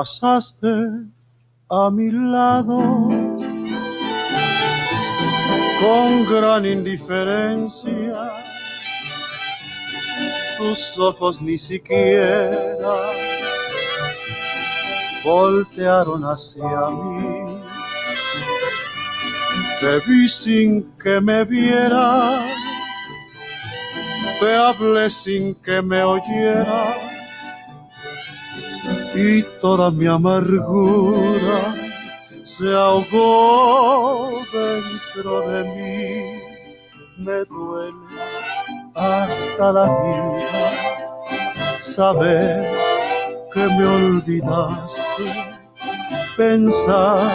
pasaste a mi lado con gran indiferencia. Tus ojos ni siquiera voltearon hacia mí. Te vi sin que me viera, te hablé sin que me oyera y toda mi amargura se ahogó dentro de mí. Me duele hasta la vida saber que me olvidaste, pensar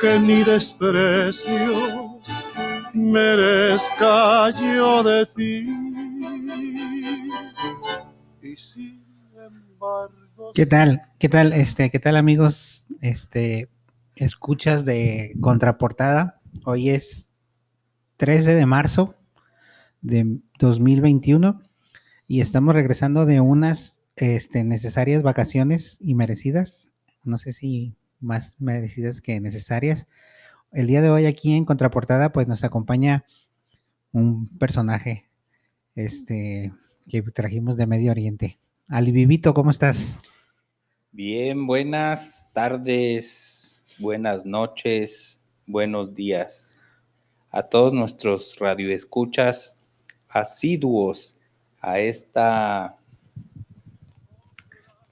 que ni desprecios merezca yo de ti. Y sin embargo, ¿Qué tal? ¿Qué tal? Este, ¿qué tal amigos? Este, escuchas de contraportada. Hoy es 13 de marzo de 2021 y estamos regresando de unas este, necesarias vacaciones y merecidas. No sé si más merecidas que necesarias. El día de hoy aquí en contraportada pues nos acompaña un personaje este, que trajimos de Medio Oriente. Alivivito, ¿cómo estás? Bien, buenas tardes, buenas noches, buenos días a todos nuestros radioescuchas asiduos a esta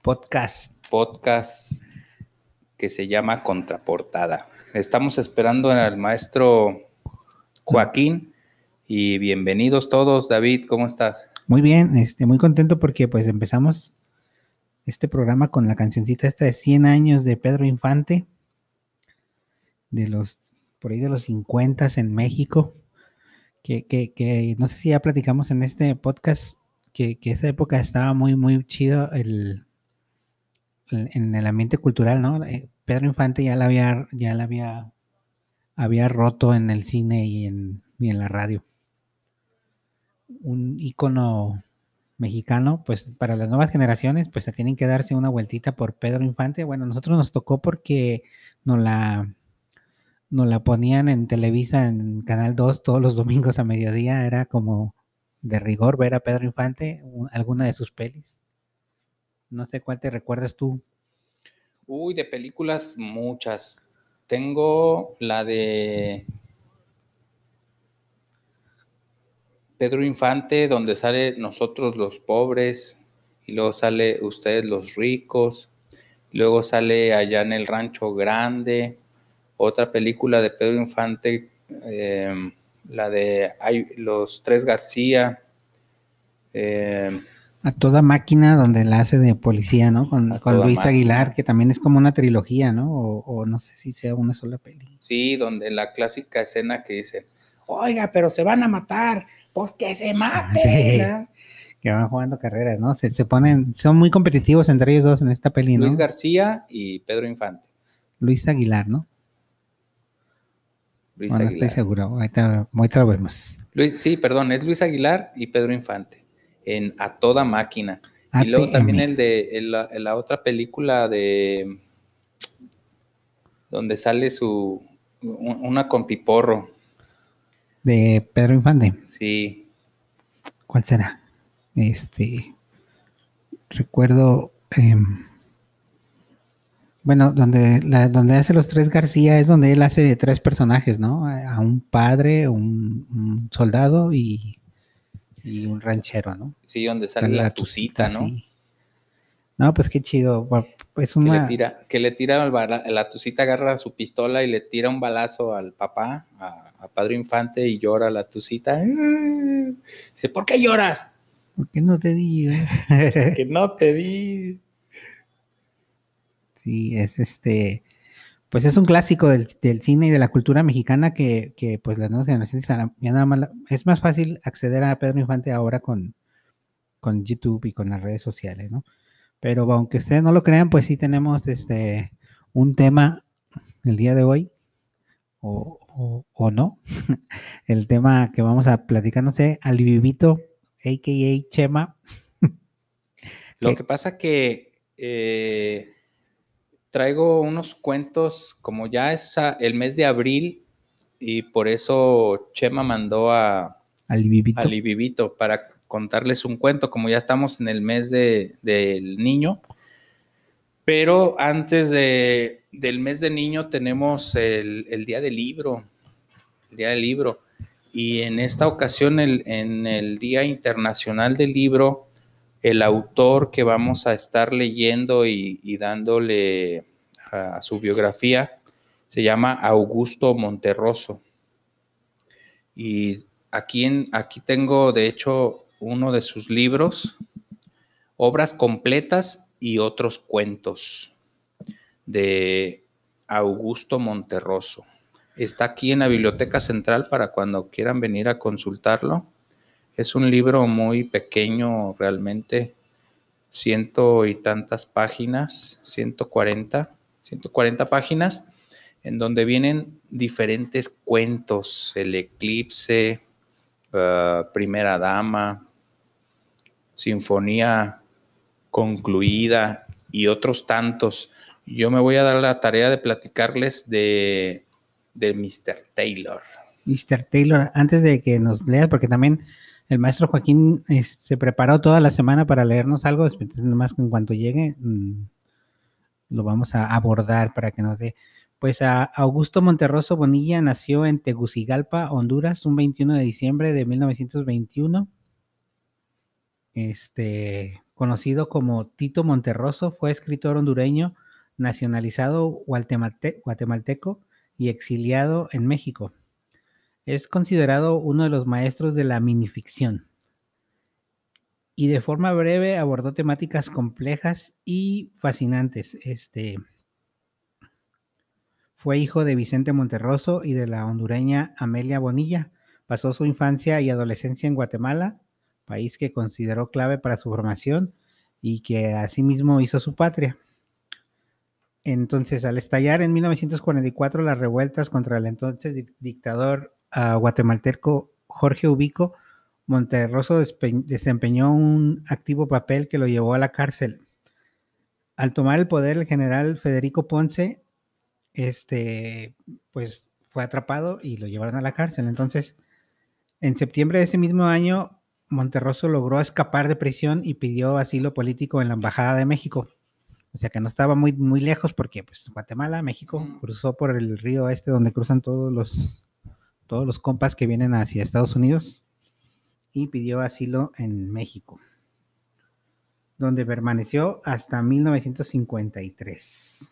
podcast podcast que se llama Contraportada. Estamos esperando al maestro Joaquín y bienvenidos todos. David, ¿cómo estás? Muy bien, este, muy contento porque pues empezamos este programa con la cancioncita esta de 100 años de Pedro Infante, de los, por ahí de los 50 en México, que, que, que, no sé si ya platicamos en este podcast, que, que esa época estaba muy, muy chido el, en el ambiente cultural, ¿no? Eh, Pedro Infante ya la había, ya la había, había roto en el cine y en, y en la radio un ícono mexicano, pues para las nuevas generaciones, pues se tienen que darse una vueltita por Pedro Infante. Bueno, nosotros nos tocó porque nos la, nos la ponían en Televisa, en Canal 2, todos los domingos a mediodía. Era como de rigor ver a Pedro Infante, alguna de sus pelis. No sé cuál te recuerdas tú. Uy, de películas muchas. Tengo la de Pedro Infante, donde sale nosotros los pobres, y luego sale ustedes los ricos, luego sale allá en el rancho grande, otra película de Pedro Infante, eh, la de Los Tres García. Eh, a toda máquina donde la hace de policía, ¿no? Con, con Luis máquina. Aguilar, que también es como una trilogía, ¿no? O, o, no sé si sea una sola peli. Sí, donde la clásica escena que dice, oiga, pero se van a matar, pues que se mate. Sí, ¿no? Que van jugando carreras, ¿no? Se, se, ponen, son muy competitivos entre ellos dos en esta peli, ¿no? Luis García y Pedro Infante. Luis Aguilar, ¿no? Luis bueno, Aguilar. estoy seguro, ahorita, ahorita lo vemos. Luis, sí, perdón, es Luis Aguilar y Pedro Infante en A Toda Máquina. ATM. Y luego también el de en la, otra película de donde sale su una con Piporro de Pedro Infante. Sí. ¿Cuál será? Este. Recuerdo. Eh, bueno, donde, la, donde hace los tres García es donde él hace de tres personajes, ¿no? A un padre, un, un soldado y, y, un ranchero, ¿no? Sí, donde sale la, la tucita, ¿no? Sí. No, pues qué chido. Es una... que, le tira, que le tira bala, la tucita agarra su pistola y le tira un balazo al papá, a, a Padre Infante, y llora la tucita. Dice, ¿por qué lloras? Porque no te di. que no te di. Sí, es este. Pues es un clásico del, del cine y de la cultura mexicana que, que, pues las nuevas generaciones ya nada más es más fácil acceder a Pedro Infante ahora con, con YouTube y con las redes sociales, ¿no? Pero aunque ustedes no lo crean, pues sí tenemos este un tema el día de hoy, o, o, no. el tema que vamos a platicar, no sé, Alivivito, a.k.a. Chema. Lo que pasa que eh, traigo unos cuentos, como ya es el mes de abril, y por eso Chema mandó a Alivivito para contarles un cuento, como ya estamos en el mes de, del niño. Pero antes de, del mes de niño tenemos el, Día del Libro, el Día del Libro. Y en esta ocasión, en el Día Internacional del Libro, el autor que vamos a estar leyendo y, dándole a, su biografía se llama Augusto Monterroso. Y aquí, aquí tengo, de hecho, uno de sus libros, obras completas y otros cuentos de Augusto Monterroso. Está aquí en la Biblioteca Central para cuando quieran venir a consultarlo. Es un libro muy pequeño realmente, ciento y tantas páginas, 140, 140 páginas, en donde vienen diferentes cuentos, el eclipse, uh, primera dama, sinfonía concluida y otros tantos. Yo me voy a dar la tarea de platicarles de, de Mr. Taylor. Mr. Taylor, antes de que nos leas, porque también el maestro Joaquín se preparó toda la semana para leernos algo, más que en cuanto llegue mm, lo vamos a abordar para que nos dé. Pues a Augusto Monterroso Bonilla nació en Tegucigalpa, Honduras, un 21 de diciembre de 1921 este, conocido como Tito Monterroso, fue escritor hondureño nacionalizado guatemalteco y exiliado en México. Es considerado uno de los maestros de la minificción y de forma breve abordó temáticas complejas y fascinantes. Este, fue hijo de Vicente Monterroso y de la hondureña Amelia Bonilla. Pasó su infancia y adolescencia en Guatemala país que consideró clave para su formación y que asimismo hizo su patria. Entonces, al estallar en 1944 las revueltas contra el entonces dictador uh, guatemalteco Jorge Ubico, Monterroso desempeñó un activo papel que lo llevó a la cárcel. Al tomar el poder, el general Federico Ponce, este, pues fue atrapado y lo llevaron a la cárcel. Entonces, en septiembre de ese mismo año, Monterroso logró escapar de prisión y pidió asilo político en la Embajada de México. O sea que no estaba muy, muy lejos porque pues Guatemala, México, cruzó por el río este donde cruzan todos los, todos los compas que vienen hacia Estados Unidos y pidió asilo en México, donde permaneció hasta 1953.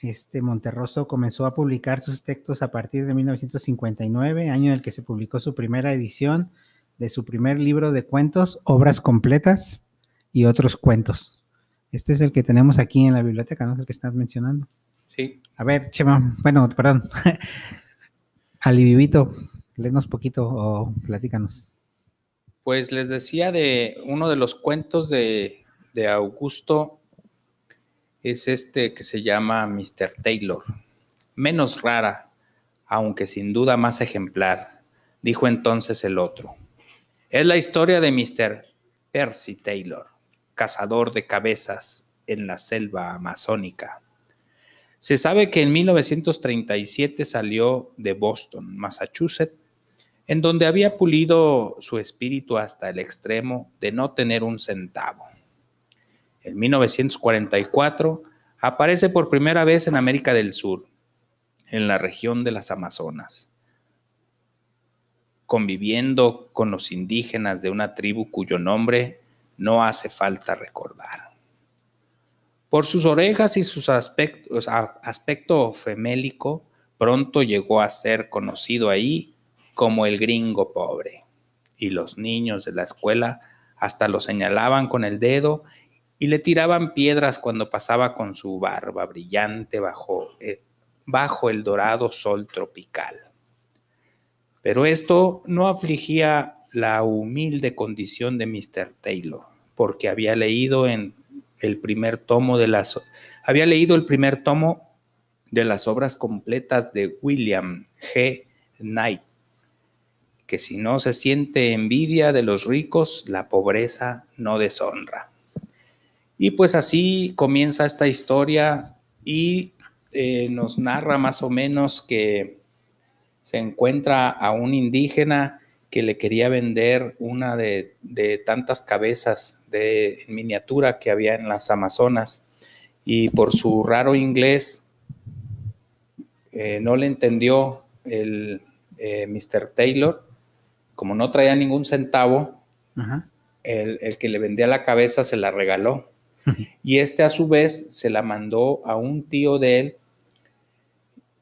Este Monterroso comenzó a publicar sus textos a partir de 1959, año en el que se publicó su primera edición de su primer libro de cuentos, Obras Completas y otros cuentos. Este es el que tenemos aquí en la biblioteca, ¿no? Es el que estás mencionando. Sí. A ver, Chema, bueno, perdón. Alivivito, léenos poquito o platícanos. Pues les decía de uno de los cuentos de, de Augusto, es este que se llama Mr. Taylor. Menos rara, aunque sin duda más ejemplar, dijo entonces el otro. Es la historia de Mr. Percy Taylor, cazador de cabezas en la selva amazónica. Se sabe que en 1937 salió de Boston, Massachusetts, en donde había pulido su espíritu hasta el extremo de no tener un centavo. En 1944 aparece por primera vez en América del Sur, en la región de las Amazonas conviviendo con los indígenas de una tribu cuyo nombre no hace falta recordar. Por sus orejas y su aspecto femélico, pronto llegó a ser conocido ahí como el gringo pobre, y los niños de la escuela hasta lo señalaban con el dedo y le tiraban piedras cuando pasaba con su barba brillante bajo, eh, bajo el dorado sol tropical. Pero esto no afligía la humilde condición de Mr. Taylor, porque había leído en el primer tomo de las había leído el primer tomo de las obras completas de William G. Knight, que si no se siente envidia de los ricos, la pobreza no deshonra. Y pues así comienza esta historia y eh, nos narra más o menos que se encuentra a un indígena que le quería vender una de, tantas cabezas de miniatura que había en las Amazonas y por su raro inglés eh, no le entendió el eh, Mr. Taylor, como no traía ningún centavo, El, el, que le vendía la cabeza se la regaló. y este a su vez se la mandó a un tío de él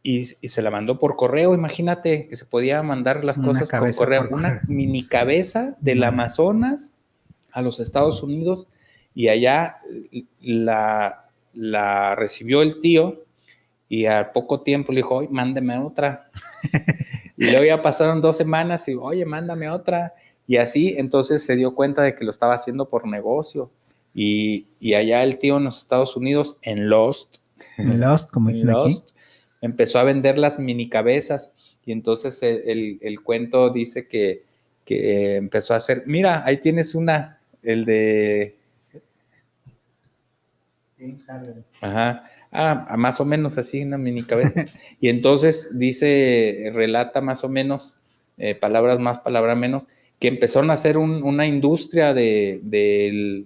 y, se la mandó por correo. Imagínate que se podía mandar las cosas con correo. Una mini cabeza del Amazonas a los Estados Unidos y allá eh, la, la recibió el tío y al poco tiempo le dijo, oye, mándeme otra. y luego ya pasaron dos semanas y, oye, mándame otra. Y así entonces se dio cuenta de que lo estaba haciendo por negocio. Y, allá el tío en los Estados Unidos, en Lost, Lost, como dicen Lost, empezó a vender las mini cabezas. Y entonces el, cuento dice que, que empezó a hacer, mira, ahí tienes una, el de... Ajá. Ah, más o menos así, una mini cabeza. y entonces dice, relata más o menos, eh, palabras más, palabras menos, que empezaron a hacer una industria de,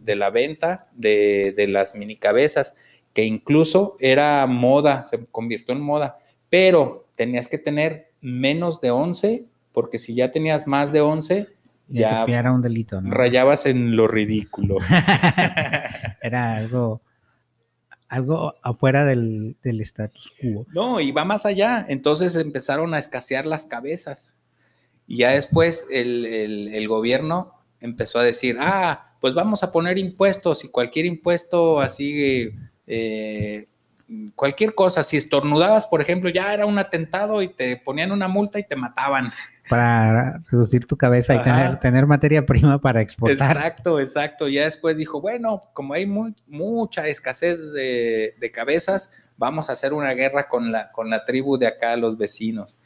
la venta de, de, las mini cabezas, que incluso era moda, se convirtió en moda, pero tenías que tener menos de 11, porque si ya tenías más de 11, ya, era un delito, Rayabas en lo ridículo. era algo algo afuera del, del status quo. No, y va más allá. Entonces empezaron a escasear las cabezas. Y ya después el, gobierno empezó a decir, ah, pues vamos a poner impuestos y cualquier impuesto así, eh, cualquier cosa, si estornudabas, por ejemplo, ya era un atentado y te ponían una multa y te mataban. Para reducir tu cabeza y tener, materia prima para exportar. Exacto, exacto. Ya después dijo, bueno, como hay mucha escasez de, de, cabezas, vamos a hacer una guerra con la, con la tribu de acá, los vecinos.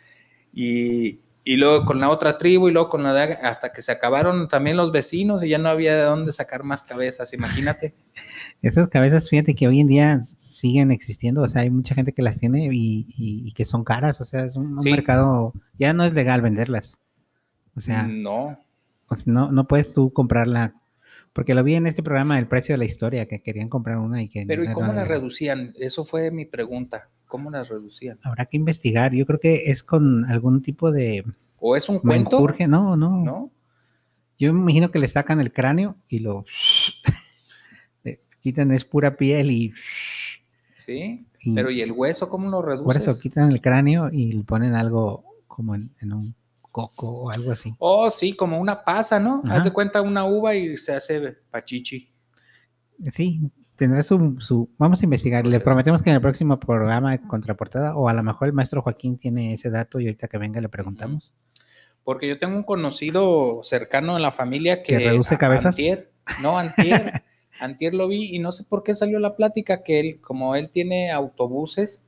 Y, y luego con la otra tribu y luego con la de hasta que se acabaron también los vecinos y ya no había de dónde sacar más cabezas, imagínate. Esas cabezas, fíjate que hoy en día siguen existiendo, o sea, hay mucha gente que las tiene y, que son caras, o sea, es un, mercado, ya no es legal venderlas. O sea, no. no, no puedes tú comprarla, porque lo vi en este programa del precio de la historia, que querían comprar una y que... Pero ¿y cómo la reducían? Eso fue mi pregunta. ¿Cómo las reducían? Habrá que investigar. Yo creo que es con algún tipo de. ¿O es un cuento? No, no. ¿No? Yo me imagino que le sacan el cráneo y lo. quitan, es pura piel y. Sí. Pero ¿y el hueso cómo lo reduces? Por eso quitan el cráneo y le ponen algo como en, un coco o algo así. Oh, sí, como una pasa, ¿no? Haz de cuenta una uva y se hace pachichi. Sí, tendrá su, vamos a investigar. Le prometemos que en el próximo programa de contraportada, o a lo mejor el maestro Joaquín tiene ese dato y ahorita que venga le preguntamos. Porque yo tengo un conocido cercano en la familia que, reduce cabezas. no, antier, antier lo vi y no sé por qué salió la plática que él, como él tiene autobuses,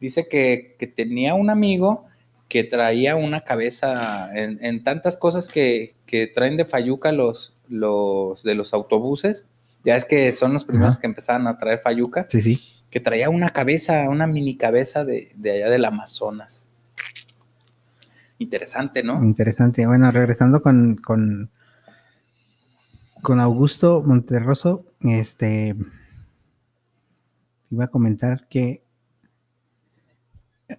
dice que, tenía un amigo que traía una cabeza en, tantas cosas que, que, traen de Fayuca los, los de los autobuses ya es que son los primeros que empezaron a traer Fayuca. Sí, sí. Que traía una cabeza, una mini cabeza de, allá del Amazonas. Interesante, ¿no? Interesante. Bueno, regresando con, con, con Augusto Monterroso, este iba a comentar que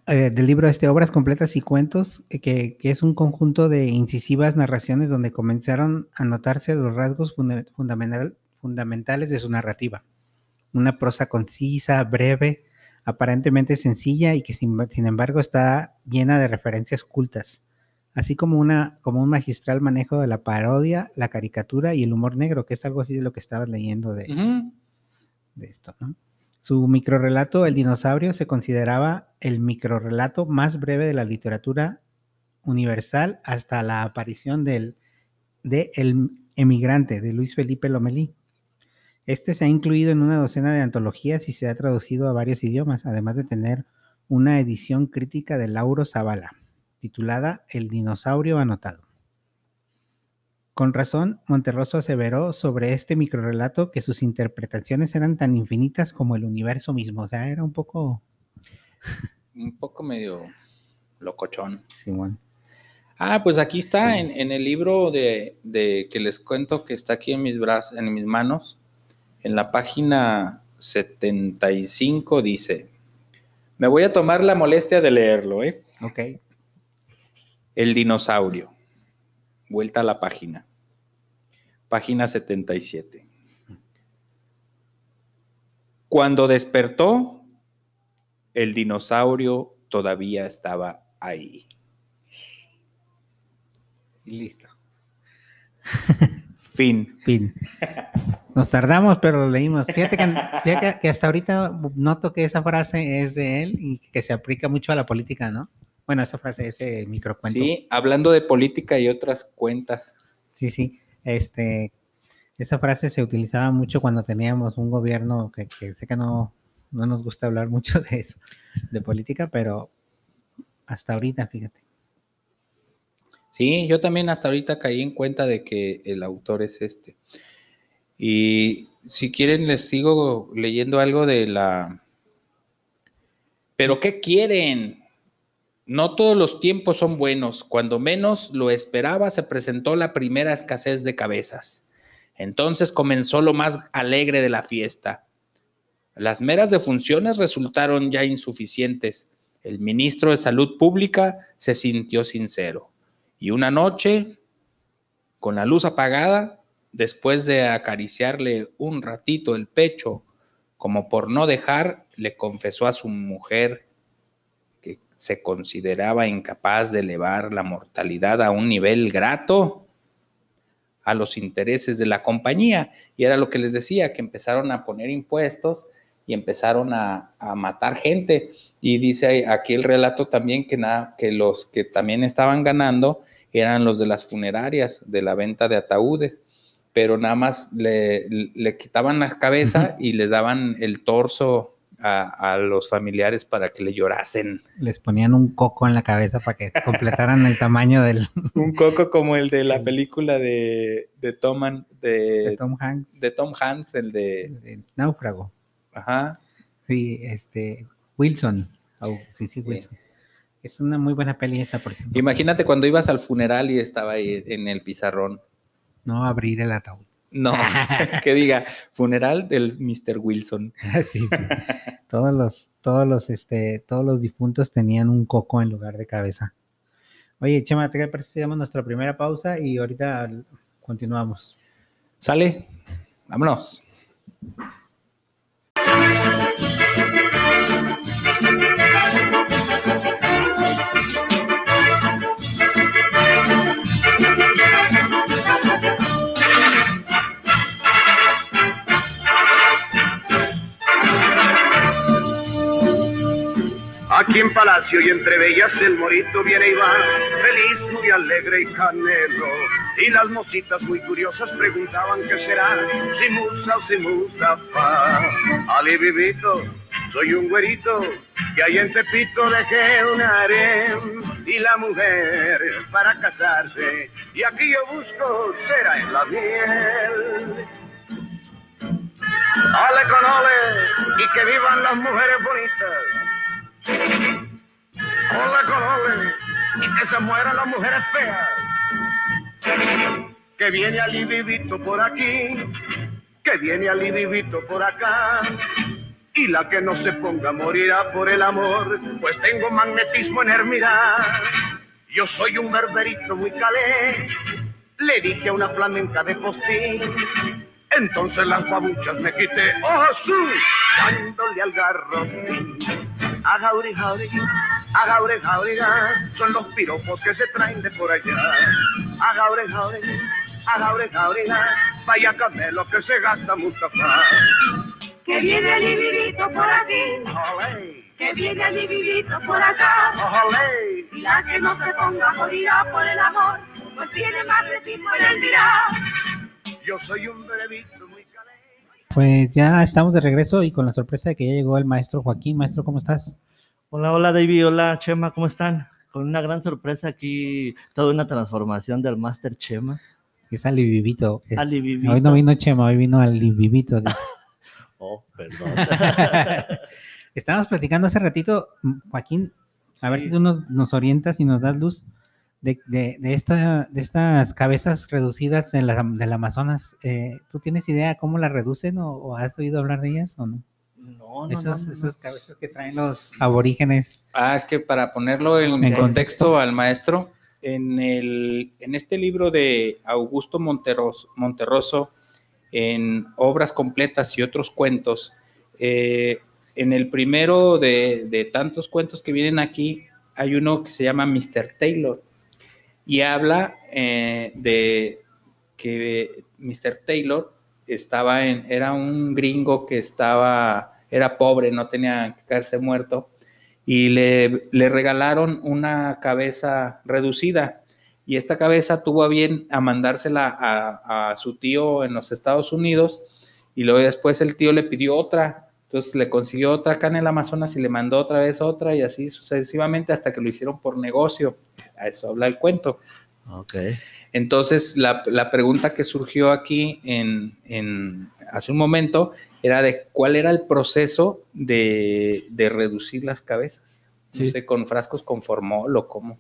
eh, del libro este Obras Completas y Cuentos, eh, que, que, es un conjunto de incisivas narraciones donde comenzaron a notarse los rasgos fundamentales fundamentales de su narrativa. Una prosa concisa, breve, aparentemente sencilla y que sin, embargo está llena de referencias cultas, así como, una, como un magistral manejo de la parodia, la caricatura y el humor negro, que es algo así de lo que estabas leyendo de, de esto. ¿no? Su microrelato, El dinosaurio, se consideraba el microrelato más breve de la literatura universal hasta la aparición del de El emigrante de Luis Felipe Lomelí. Este se ha incluido en una docena de antologías y se ha traducido a varios idiomas, además de tener una edición crítica de Lauro Zavala, titulada El dinosaurio anotado. Con razón, Monterroso aseveró sobre este microrelato que sus interpretaciones eran tan infinitas como el universo mismo. O sea, era un poco. Un poco medio locochón. Simón. Ah, pues aquí está en, en el libro de, de que les cuento que está aquí en mis brazos, en mis manos. En la página 75 dice: Me voy a tomar la molestia de leerlo, ¿eh? Ok. El dinosaurio. Vuelta a la página. Página 77. Cuando despertó, el dinosaurio todavía estaba ahí. Y listo. Fin. Fin. Nos tardamos, pero lo leímos. Fíjate que, fíjate que hasta ahorita noto que esa frase es de él y que se aplica mucho a la política, ¿no? Bueno, esa frase, ese microcuento. Sí, hablando de política y otras cuentas. Sí, sí. Este, esa frase se utilizaba mucho cuando teníamos un gobierno que, que sé que no, no nos gusta hablar mucho de eso, de política, pero hasta ahorita, fíjate. Sí, yo también hasta ahorita caí en cuenta de que el autor es este. Y si quieren les sigo leyendo algo de la... Pero ¿qué quieren? No todos los tiempos son buenos. Cuando menos lo esperaba se presentó la primera escasez de cabezas. Entonces comenzó lo más alegre de la fiesta. Las meras defunciones resultaron ya insuficientes. El ministro de Salud Pública se sintió sincero. Y una noche, con la luz apagada, después de acariciarle un ratito el pecho, como por no dejar, le confesó a su mujer se consideraba incapaz de elevar la mortalidad a un nivel grato a los intereses de la compañía. Y era lo que les decía, que empezaron a poner impuestos y empezaron a, a matar gente. Y dice aquí el relato también que, nada, que los que también estaban ganando eran los de las funerarias, de la venta de ataúdes, pero nada más le, le quitaban la cabeza y le daban el torso a, a, los familiares para que le llorasen. Les ponían un coco en la cabeza para que completaran el tamaño del... un coco como el de la película de, de, Tom, de, de Tom Hanks. De Tom Hanks, el de... El náufrago. Ajá. Sí, este... Wilson. Oh, sí, sí, Wilson. Bien. Es una muy buena peli esa, por ejemplo. Imagínate cuando ibas al funeral y estaba ahí en el pizarrón. No abrir el ataúd. No, que diga funeral del Mr. Wilson. sí, sí. Todos los, todos los, este, todos los difuntos tenían un coco en lugar de cabeza. Oye, Chema, ¿te parece que nuestra primera pausa y ahorita continuamos? ¿Sale? Vámonos. Y entre bellas el morito viene y va, feliz, muy alegre y canelo. Y las mocitas muy curiosas preguntaban qué será, si musa o si musafa. Ali vivito, soy un güerito, que ahí en Tepito dejé un harem. Y la mujer para casarse, y aquí yo busco será en la miel. Ole con ole, y que vivan las mujeres bonitas. Hola, colores, y que se mueran las mujeres feas. Que viene Ali Vivito por aquí, que viene Ali Vivito por acá. Y la que no se ponga morirá por el amor, pues tengo magnetismo en Hermida. Yo soy un berberito muy calé, le dije a una flamenca de postín. Entonces las babuchas me quité, ¡oh, Jesús! Dándole al garrotín a jauri jauri, a jaure jauriga, son los piropos que se traen de por allá. A jaure jauri, a jaure jauriga, vaya camelo que se gasta Mustafa. Que viene el librito por aquí, Olé, que viene el librito por acá. olé. Y la que no se ponga morirá por el amor, pues tiene más de tipo él dirá. Yo soy un brevito muy calé. Pues ya estamos de regreso y con la sorpresa de que ya llegó el maestro Joaquín. Maestro, ¿cómo estás? Hola, hola David, hola Chema, ¿cómo están? Con una gran sorpresa aquí, toda una transformación del Master Chema. Es Alivivito. Es- Alivivito. Hoy no vino Chema, hoy vino Alivivito. Oh, perdón. Estábamos platicando hace ratito, Joaquín, a ver si tú nos, nos orientas y nos das luz de, de, de, esta, de estas cabezas reducidas de la- del Amazonas. Eh, ¿Tú tienes idea cómo las reducen o, o has oído hablar de ellas o no? No, no, esas, no, no. esas cabezas que traen los aborígenes. Ah, es que para ponerlo en, En contexto al maestro, en, el, en este libro de Augusto Monterroso, Monterroso, en Obras Completas y otros cuentos, eh, en el primero de, de tantos cuentos que vienen aquí, hay uno que se llama Mr. Taylor y habla eh, de que Mr. Taylor estaba en, era un gringo que estaba, era pobre, no tenía que caerse muerto, y le, le regalaron una cabeza reducida. Y esta cabeza tuvo a bien a mandársela a, a su tío en los Estados Unidos, y luego después el tío le pidió otra. Entonces le consiguió otra acá en el Amazonas y le mandó otra vez otra, y así sucesivamente hasta que lo hicieron por negocio. A eso habla el cuento. Ok. Entonces, la, la pregunta que surgió aquí en, en- hace un momento era de cuál era el proceso de, de reducir las cabezas. No Sí. sé, con frascos con formol o cómo.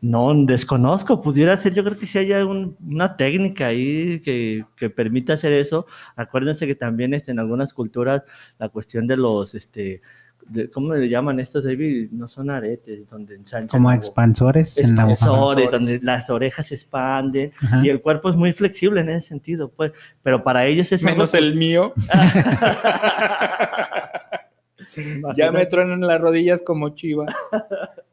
No, desconozco, pudiera ser, yo creo que sí hay un- una técnica ahí que, que permita hacer eso. Acuérdense que también este, en algunas culturas la cuestión de los, este, de- ¿cómo le llaman estos, David? No son aretes, donde ensanchan Como expansores en la boca. Expansores, donde las orejas se expanden Ajá. y el cuerpo es muy flexible en ese sentido, pues, pero para ellos es algo- Menos el mío. ya me truenan las rodillas como chiva.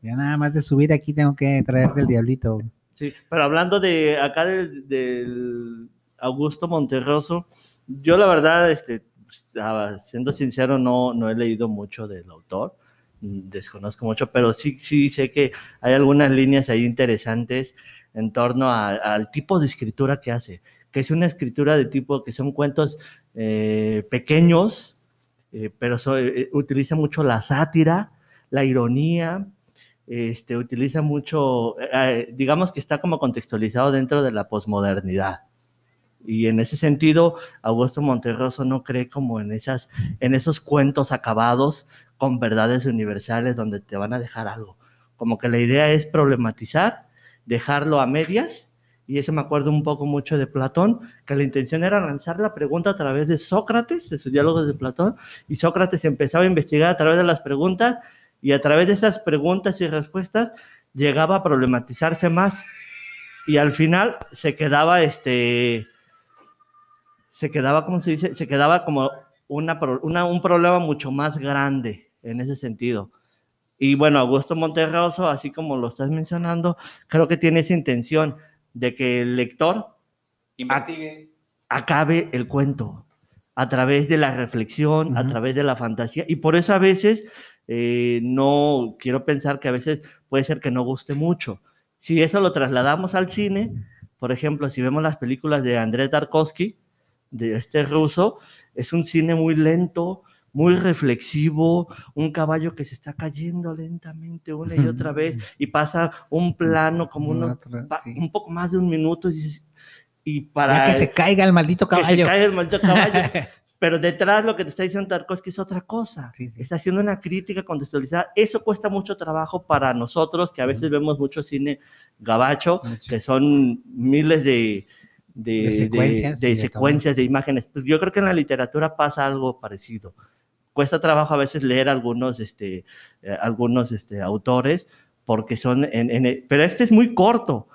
Ya nada más de subir aquí tengo que traer del diablito. Sí, pero hablando de acá del, del Augusto Monterroso, yo la verdad, este, siendo sincero, no, no he leído mucho del autor, mm, desconozco mucho, pero sí, sí sé que hay algunas líneas ahí interesantes en torno a- al tipo de escritura que hace, que es una escritura de tipo que son cuentos eh, pequeños, eh, pero so- eh, utiliza mucho la sátira, la ironía, este, utiliza mucho, eh, eh, digamos que está como contextualizado dentro de la posmodernidad. Y en ese sentido, Augusto Monterroso no cree como en, esas, en esos cuentos acabados con verdades universales donde te van a dejar algo. Como que la idea es problematizar, dejarlo a medias, y eso me acuerdo un poco mucho de Platón, que la intención era lanzar la pregunta a través de Sócrates, de sus diálogos de Platón, y Sócrates empezaba a investigar a través de las preguntas, y a través de esas preguntas y respuestas llegaba a problematizarse más, y al final se quedaba este se quedaba, ¿cómo se dice? Se quedaba como una, una- un problema mucho más grande en ese sentido. Y bueno, Augusto Monterroso, así como lo estás mencionando, creo que tiene esa intención de que el lector Investigue. acabe el cuento a través de la reflexión, a través de la fantasía. Y por eso a veces eh, no quiero pensar que a veces puede ser que no guste mucho. Si eso lo trasladamos al cine, por ejemplo, si vemos las películas de Andrés Tarkovsky, de este ruso, es un cine muy lento, muy reflexivo, un caballo que se está cayendo lentamente una y otra vez y pasa un plano como uno, sí. un poco más de un minuto y, para Ya que se caiga el maldito que se caballo. cae el maldito caballo. Pero detrás lo que te está diciendo Tarkovsky es otra cosa. Sí, sí. Está haciendo una crítica contextualizada. Eso cuesta mucho trabajo para nosotros, que a veces vemos mucho cine gabacho, Mucho. que son miles de, de, De secuencias de- de secuencias, imágenes. Pues yo creo que en la literatura pasa algo parecido. Cuesta trabajo a veces leer algunos, este, eh, algunos este, autores, porque son, en, en- pero este es muy corto,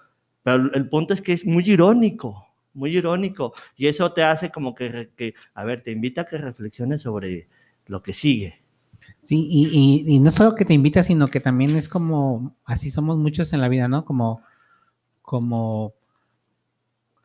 pero el- punto es que es muy irónico, muy irónico, y eso te hace como que, que, a ver, te invita a que reflexiones sobre lo que sigue. Sí, y, y- y no solo que te invita, sino que también es como, así somos muchos en la vida, ¿no? Como, como,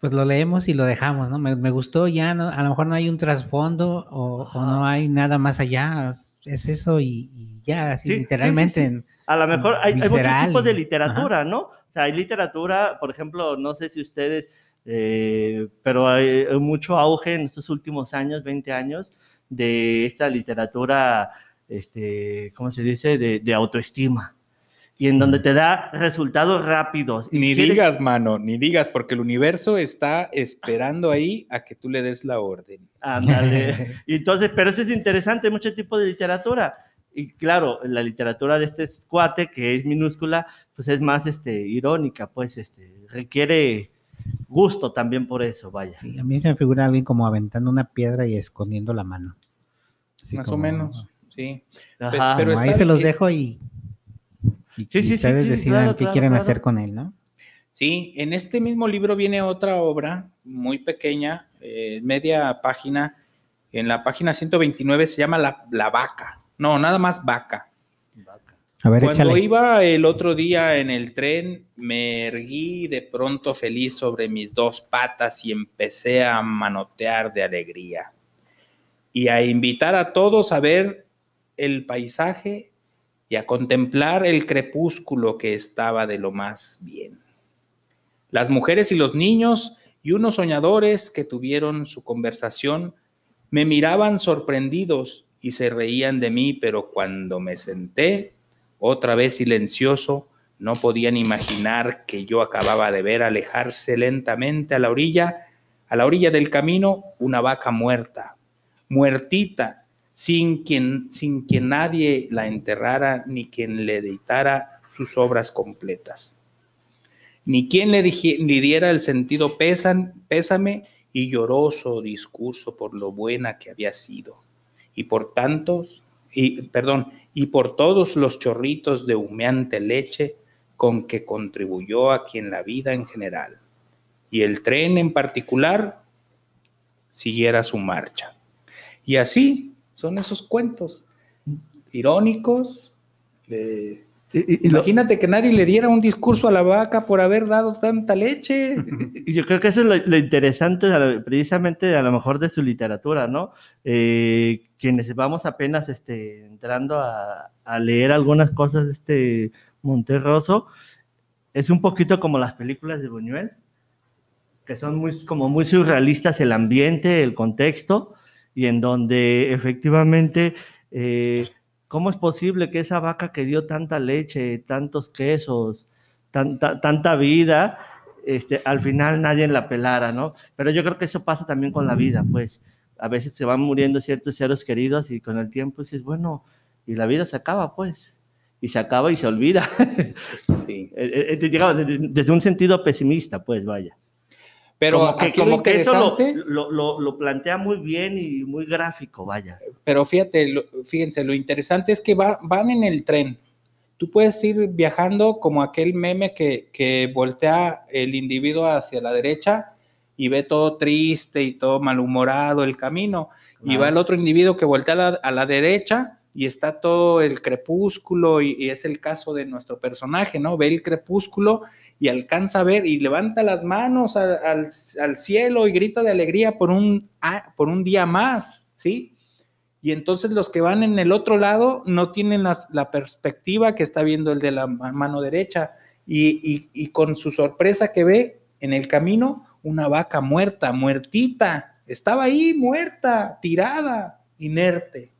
pues lo leemos y lo dejamos, ¿no? Me, me gustó, ya no, a lo mejor no hay un trasfondo o, o no hay nada más allá, es, es eso y, y ya, así Sí, literalmente. sí. A lo mejor hay, hay muchos tipos de literatura, ¿no? sea, hay literatura, por ejemplo, no sé si ustedes, eh, pero hay, hay mucho auge en estos últimos años, 20 años, de esta literatura, este, ¿cómo se dice?, de, de autoestima. Y en donde te da resultados rápidos. Y Ni quieres- digas, mano, ni digas, porque el universo está esperando ahí a que tú le des la orden. Ándale. Entonces, pero eso es interesante, mucho tipo de literatura. Y claro, la literatura de este cuate, que es minúscula, pues es más este, irónica, pues este, requiere gusto también por eso, vaya. Sí, a mí se me figura alguien como aventando una piedra y escondiendo la mano. Así Más o menos, sí. Ajá. pero como ahí está- se los dejo y, y- Sí, y sí, sí, ustedes sí, decidan claro, qué claro, quieren claro. hacer con él, ¿no? Sí, en este mismo libro viene otra obra muy pequeña, eh, media página. En la página 129 se llama La, La Vaca. No, nada más Vaca. A ver, Cuando échale. iba el otro día en el tren, me erguí de pronto feliz sobre mis dos patas y empecé a manotear de alegría y a invitar a todos a ver el paisaje y a contemplar el crepúsculo que estaba de lo más bien. Las mujeres y los niños y unos soñadores que tuvieron su conversación me miraban sorprendidos y se reían de mí, pero cuando me senté, otra vez silencioso, no podían imaginar que yo acababa de ver alejarse lentamente a la orilla, a la orilla del camino, una vaca muerta, muertita, sin quien, sin que nadie la enterrara ni quien le editara sus obras completas. Ni quien le, dije- diera el sentido pésame y lloroso discurso por lo buena que había sido. Y por tantos, y perdón, y por todos los chorritos de humeante leche con que contribuyó aquí en la vida en general. Y el tren en particular siguiera su marcha. Y así son esos cuentos irónicos. de- Y, y- y lo- Imagínate que nadie le diera un discurso a la vaca por haber dado tanta leche. yo creo que eso es lo, lo interesante precisamente a lo mejor de su literatura, ¿no? Eh, quienes vamos apenas este, entrando a, a leer algunas cosas de este Monterroso, es un poquito como las películas de Buñuel, que son muy, como muy surrealistas el ambiente, el contexto, y en donde efectivamente, eh, ¿cómo es posible que esa vaca que dio tanta leche, tantos quesos, tanta, tanta vida, este, al final nadie la pelara, ¿no? Pero yo creo que eso pasa también con la vida, pues. A veces se van muriendo ciertos seres queridos y con el tiempo dices, bueno, y la vida se acaba, pues. Y se acaba y se olvida. Sí. Eh, eh, desde un sentido pesimista, pues vaya. Pero como que, aquí lo que eso lo, lo, plantea muy bien y muy gráfico, vaya. pero fíjate, lo- fíjense, lo interesante es que va- van en el tren. Tú puedes ir viajando como aquel meme que, que voltea el individuo hacia la derecha y ve todo triste y todo malhumorado el camino. Y va el otro individuo que voltea a la, a la derecha y está todo el crepúsculo y, y es el caso de nuestro personaje, ¿no? Ve el crepúsculo y alcanza a ver y levanta las manos al, al- al cielo y grita de alegría por un, por un día más, ¿sí? Y entonces los que van en el otro lado no tienen la, perspectiva que está viendo el de la ma- mano derecha y, y- y con su sorpresa que ve en el camino una vaca muerta, muertita, estaba ahí muerta, tirada, inerte.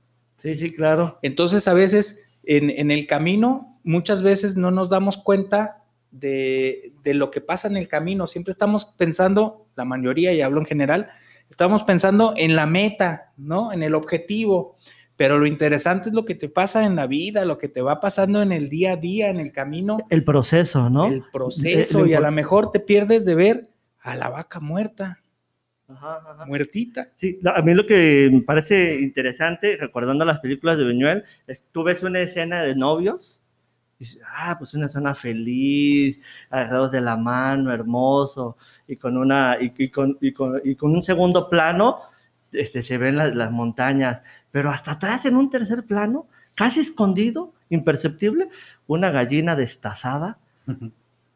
Sí, sí, claro. Entonces, a veces en, en el camino, muchas veces no nos damos cuenta de, de lo que pasa en el camino. Siempre estamos pensando, la mayoría, y hablo en general, estamos pensando en la meta, ¿no? En el objetivo. Pero lo interesante es lo que te pasa en la vida, lo que te va pasando en el día a día, en el camino, El proceso, ¿no? el proceso, y a lo mejor te pierdes de ver a la vaca muerta, Ajá, ajá. muertita. Sí, a mí lo que me parece interesante, recordando las películas de Buñuel, es tú ves una escena de novios, y ah, pues una zona feliz, agarrados de la mano, hermoso, y con, una, y, y con, y con, y con un segundo plano este, se ven las, las montañas, pero hasta atrás en un tercer plano, casi escondido, imperceptible, una gallina destazada,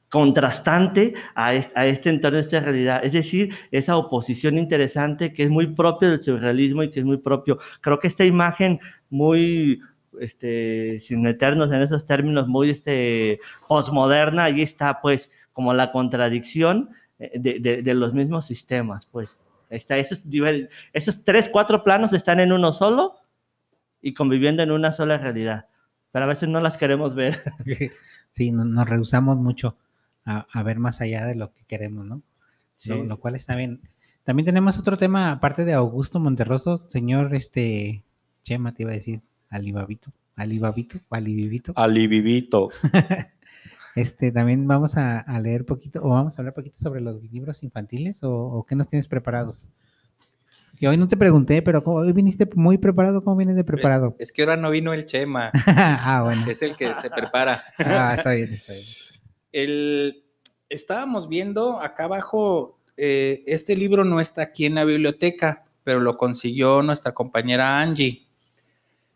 contrastante a este entorno, a esta realidad. Es decir, esa oposición interesante que es muy propio del surrealismo y que es muy propio. Creo que esta imagen muy este, sin meternos en esos términos muy este, postmoderna, ahí está pues como la contradicción eh, de, de- de los mismos sistemas, pues. Está, esos, esos tres, cuatro planos están en uno solo y conviviendo en una sola realidad. Pero a veces no las queremos ver. Sí, no- nos rehusamos mucho a, a ver más allá de lo que queremos, ¿no? Lo, Sí. lo cual está bien. También tenemos otro tema, aparte de Augusto Monterroso, señor este Chema, te iba a decir, Alibabito, Alibabito, Alibibito. Alivivito. Este, también vamos a, a leer poquito, o vamos a hablar poquito sobre los libros infantiles, o, o qué nos tienes preparados. Que hoy no te pregunté, pero ¿cómo- hoy viniste muy preparado, ¿cómo vienes de preparado? Es que ahora no vino el Chema, ah, bueno. es el que se prepara. Ah, está bien, está bien. El, estábamos viendo acá abajo, eh, este libro no está aquí en la biblioteca, pero lo consiguió nuestra compañera Angie.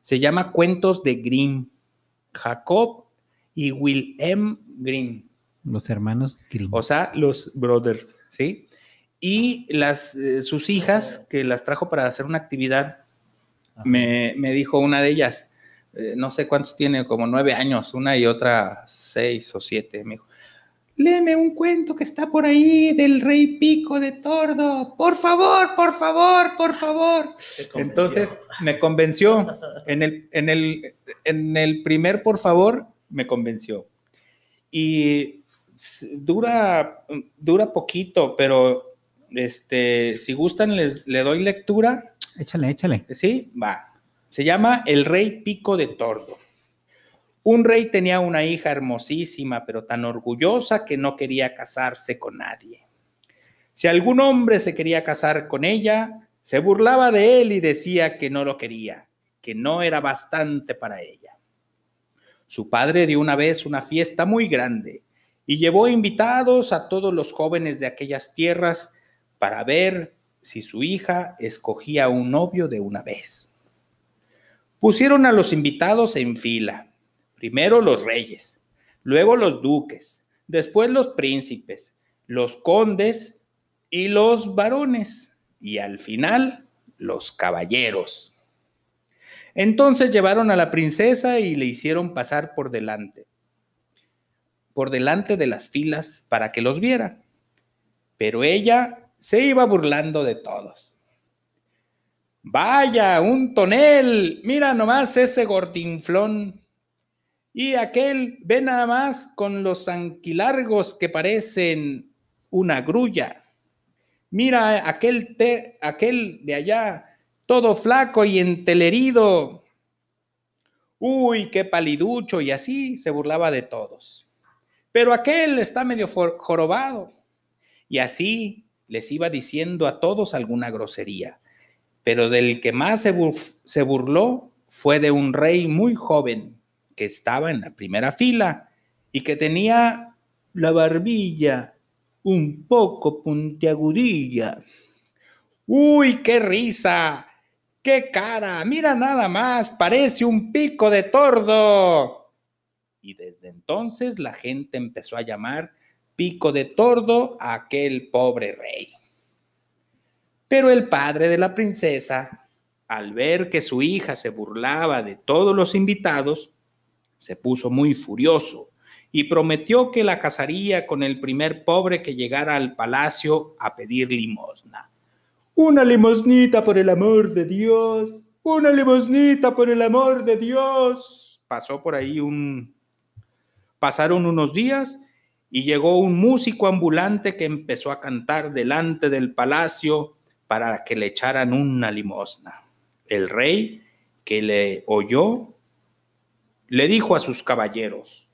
Se llama Cuentos de Grimm, Jacob y Wilhelm Grimm, Los hermanos Grimm. o sea, los brothers, ¿sí? Y las, eh, sus hijas, que las trajo para hacer una actividad, me, me dijo una de ellas, eh, no sé cuántos tiene, como nueve años, una y otra seis o siete, me dijo, léeme un cuento que está por ahí del rey pico de tordo, por favor, por favor, por favor. Entonces me convenció, en el, en el, en el primer por favor, me convenció. Y dura, dura poquito, pero este, si gustan, les, le doy lectura. Échale, échale. Sí, va. Se llama El Rey Pico de Tordo. Un rey tenía una hija hermosísima, pero tan orgullosa que no quería casarse con nadie. Si algún hombre se quería casar con ella, se burlaba de él y decía que no lo quería, que no era bastante para ella. Su padre dio una vez una fiesta muy grande y llevó invitados a todos los jóvenes de aquellas tierras para ver si su hija escogía un novio de una vez. Pusieron a los invitados en fila, primero los reyes, luego los duques, después los príncipes, los condes y los varones, y al final los caballeros. Entonces llevaron a la princesa y le hicieron pasar por delante, por delante de las filas para que los viera. Pero ella se iba burlando de todos. Vaya, un tonel, mira nomás ese gordinflón. Y aquel, ve nada más con los anquilargos que parecen una grulla. Mira aquel, te- aquel de allá, todo flaco y entelerido. Uy, qué paliducho, y así se burlaba de todos. Pero aquel está medio jorobado. Y así les iba diciendo a todos alguna grosería. Pero del que más se, se burló fue de un rey muy joven que estaba en la primera fila y que tenía la barbilla un poco puntiagudilla. ¡Uy, qué risa! ¡Qué cara! Mira nada más, parece un pico de tordo. Y desde entonces la gente empezó a llamar pico de tordo a aquel pobre rey. Pero el padre de la princesa, al ver que su hija se burlaba de todos los invitados, se puso muy furioso y prometió que la casaría con el primer pobre que llegara al palacio a pedir limosna. Una limosnita por el amor de Dios, una limosnita por el amor de Dios. Pasó por ahí un... Pasaron unos días y llegó un músico ambulante que empezó a cantar delante del palacio para que le echaran una limosna. El rey, que le oyó, le dijo a sus caballeros,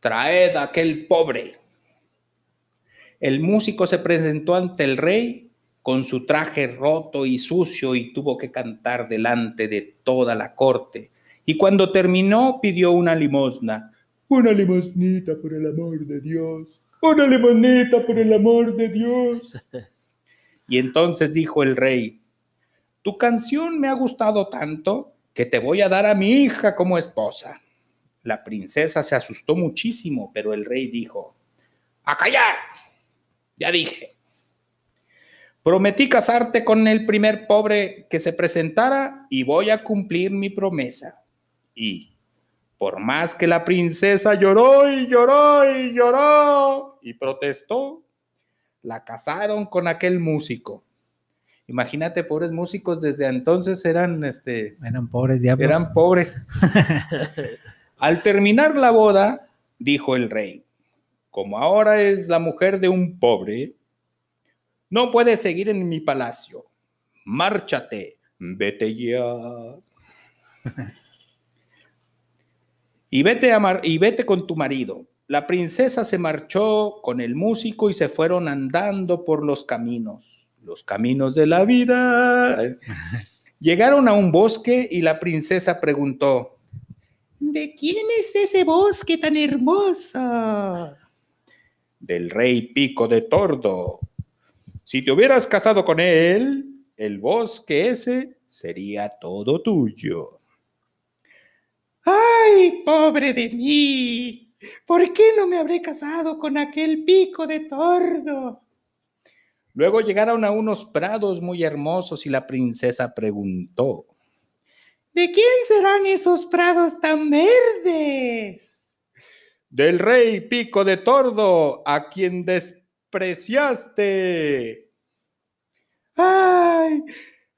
traed a aquel pobre. El músico se presentó ante el rey con su traje roto y sucio y tuvo que cantar delante de toda la corte. Y cuando terminó pidió una limosna. Una limosnita por el amor de Dios. Una limosnita por el amor de Dios. Y entonces dijo el rey, tu canción me ha gustado tanto que te voy a dar a mi hija como esposa. La princesa se asustó muchísimo, pero el rey dijo, a callar, ya dije. Prometí casarte con el primer pobre que se presentara y voy a cumplir mi promesa. Y por más que la princesa lloró y lloró y lloró y protestó, la casaron con aquel músico. Imagínate, pobres músicos desde entonces eran, este, Eran pobres diablos. eran pobres. Al terminar la boda, dijo el rey, como ahora es la mujer de un pobre, no puedes seguir en mi palacio. Márchate, vete ya. y, vete a mar- y vete con tu marido. La princesa se marchó con el músico y se fueron andando por los caminos, los caminos de la vida. Llegaron a un bosque y la princesa preguntó, ¿De quién es ese bosque tan hermoso? Del rey Pico de Tordo. Si te hubieras casado con él, el bosque ese sería todo tuyo. ¡Ay, pobre de mí! ¿Por qué no me habré casado con aquel Pico de Tordo? Luego llegaron a unos prados muy hermosos y la princesa preguntó, ¿De quién serán esos prados tan verdes? Del rey Pico de Tordo, a quien despreciaste. ¡Ay!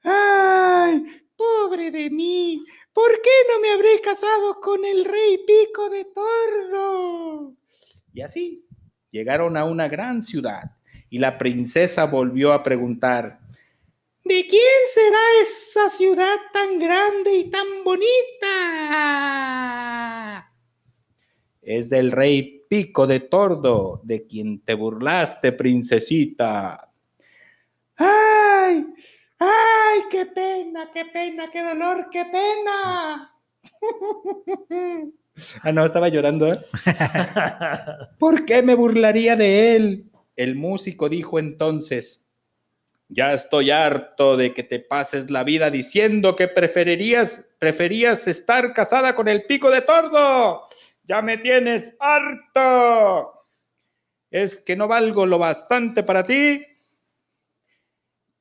¡Ay! ¡Pobre de mí! ¿Por qué no me habré casado con el rey Pico de Tordo? Y así llegaron a una gran ciudad y la princesa volvió a preguntar, ¿De quién será esa ciudad tan grande y tan bonita? Es del rey Pico de Tordo, de quien te burlaste, princesita. ¡Ay! ¡Ay! ¡Qué pena, qué pena, qué dolor, qué pena! ah, no, estaba llorando. ¿eh? ¿Por qué me burlaría de él? El músico dijo entonces. Ya estoy harto de que te pases la vida diciendo que preferirías, preferías estar casada con el pico de tordo. Ya me tienes harto. ¿Es que no valgo lo bastante para ti?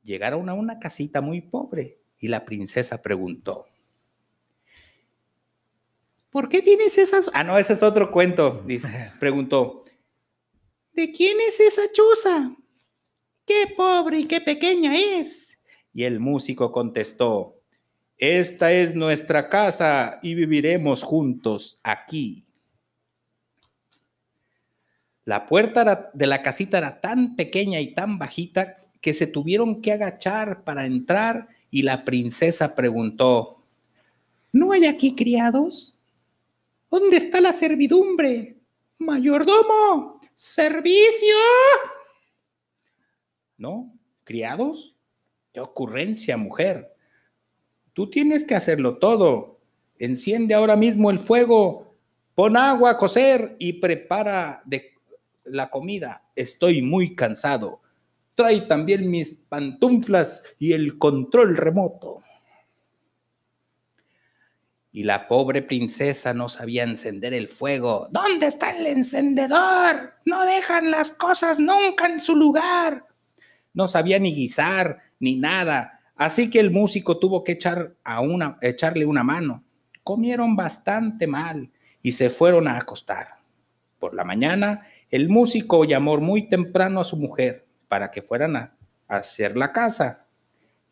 Llegaron a una casita muy pobre y la princesa preguntó. ¿Por qué tienes esas? Ah, no, ese es otro cuento. Dice, preguntó. ¿De quién es esa choza? ¡Qué pobre y qué pequeña es! Y el músico contestó, Esta es nuestra casa y viviremos juntos aquí. La puerta de la casita era tan pequeña y tan bajita que se tuvieron que agachar para entrar y la princesa preguntó, ¿No hay aquí criados? ¿Dónde está la servidumbre? Mayordomo, servicio. ¿No? ¿Criados? ¡Qué ocurrencia, mujer! Tú tienes que hacerlo todo. Enciende ahora mismo el fuego, pon agua a cocer y prepara la comida. Estoy muy cansado. Trae también mis pantuflas y el control remoto. Y la pobre princesa no sabía encender el fuego. ¿Dónde está el encendedor? No dejan las cosas nunca en su lugar no sabía ni guisar ni nada, así que el músico tuvo que echar a una, echarle una mano. Comieron bastante mal y se fueron a acostar. Por la mañana, el músico llamó muy temprano a su mujer para que fueran a, hacer la casa.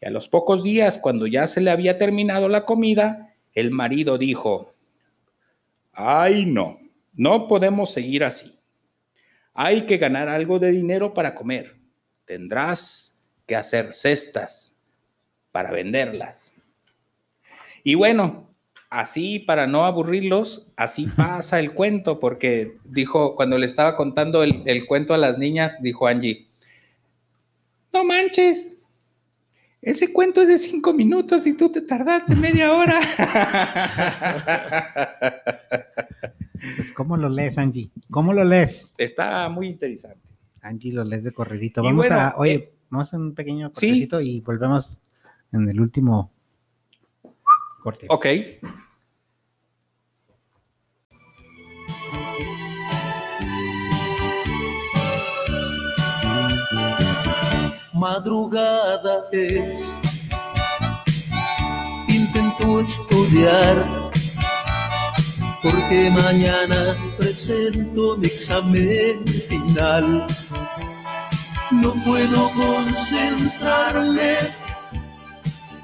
Y a los pocos días, cuando ya se le había terminado la comida, el marido dijo, ay no, no podemos seguir así. Hay que ganar algo de dinero para comer tendrás que hacer cestas para venderlas. Y bueno, así para no aburrirlos, así pasa el cuento, porque dijo, cuando le estaba contando el, el cuento a las niñas, dijo Angie, no manches, ese cuento es de cinco minutos y tú te tardaste media hora. Pues, ¿Cómo lo lees, Angie? ¿Cómo lo lees? Está muy interesante. Angie lo lees de corredito. Vamos bueno, a, oye, eh, vamos a un pequeño sí. cortecito y volvemos en el último corte. Ok. Madrugada es. Intento estudiar porque mañana presento mi examen final. No puedo concentrarme,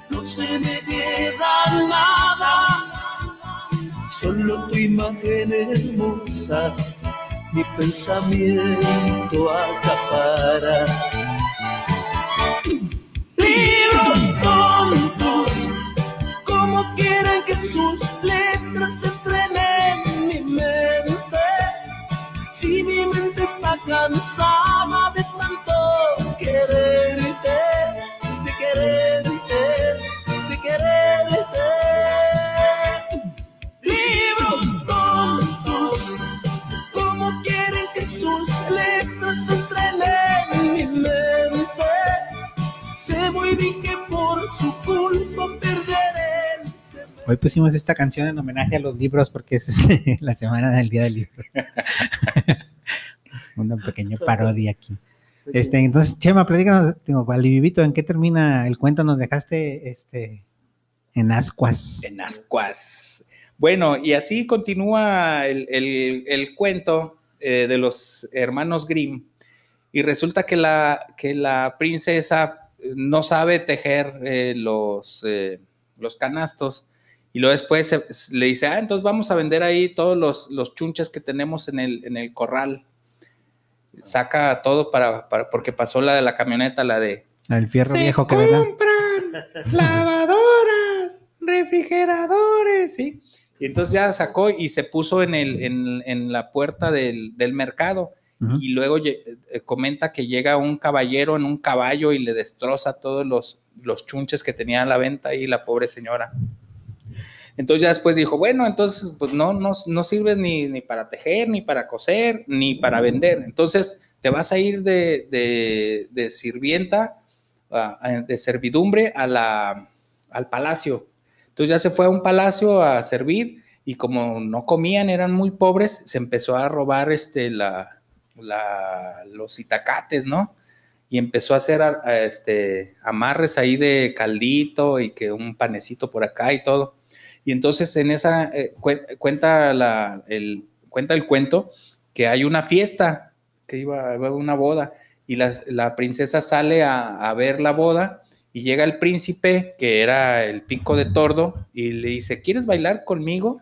no se me queda nada, solo tu imagen hermosa, mi pensamiento acapara. Libros tontos, como quieren que sus letras entren en mi mente. Si mi mente está cansada Sé muy bien que por su culpa perderé el. Hoy pusimos esta canción en homenaje a los libros porque es este, la semana del Día del Libro. Una pequeña parodia aquí. Este, entonces, Chema, platícanos, Valivivito, ¿en qué termina el cuento? Nos dejaste este, en ascuas. En ascuas. Bueno, y así continúa el, el- el cuento eh, de los hermanos Grimm. Y resulta que la, que la princesa no sabe tejer eh, los, eh, los canastos. Y luego después se- se- le dice, ah, entonces vamos a vender ahí todos los, los chunches que tenemos en el, en el corral. Saca todo para, para- porque pasó la de la camioneta, la de El fierro se viejo que compran lavadoras, refrigeradores, ¿sí? Y entonces ya sacó y se puso en, el, en, en la puerta del, del mercado. Y luego eh, comenta que llega un caballero en un caballo y le destroza todos los, los chunches que tenía a la venta ahí la pobre señora. Entonces ya después dijo, bueno, entonces pues no, no, no sirves ni, ni para tejer, ni para coser, ni para vender. Entonces te vas a ir de, de- de sirvienta, de servidumbre a la, al palacio. Entonces ya se fue a un palacio a servir y como no comían, eran muy pobres, se empezó a robar este, la, la- los itacates, ¿no? Y empezó a hacer este, amarres ahí de caldito y que un panecito por acá y todo. Y entonces en esa eh, cue- cuenta, la, el, cuenta el cuento que hay una fiesta, que iba a haber una boda, y la, la princesa sale a ver la boda y llega el príncipe, que era el pico de tordo, y le dice, ¿quieres bailar conmigo?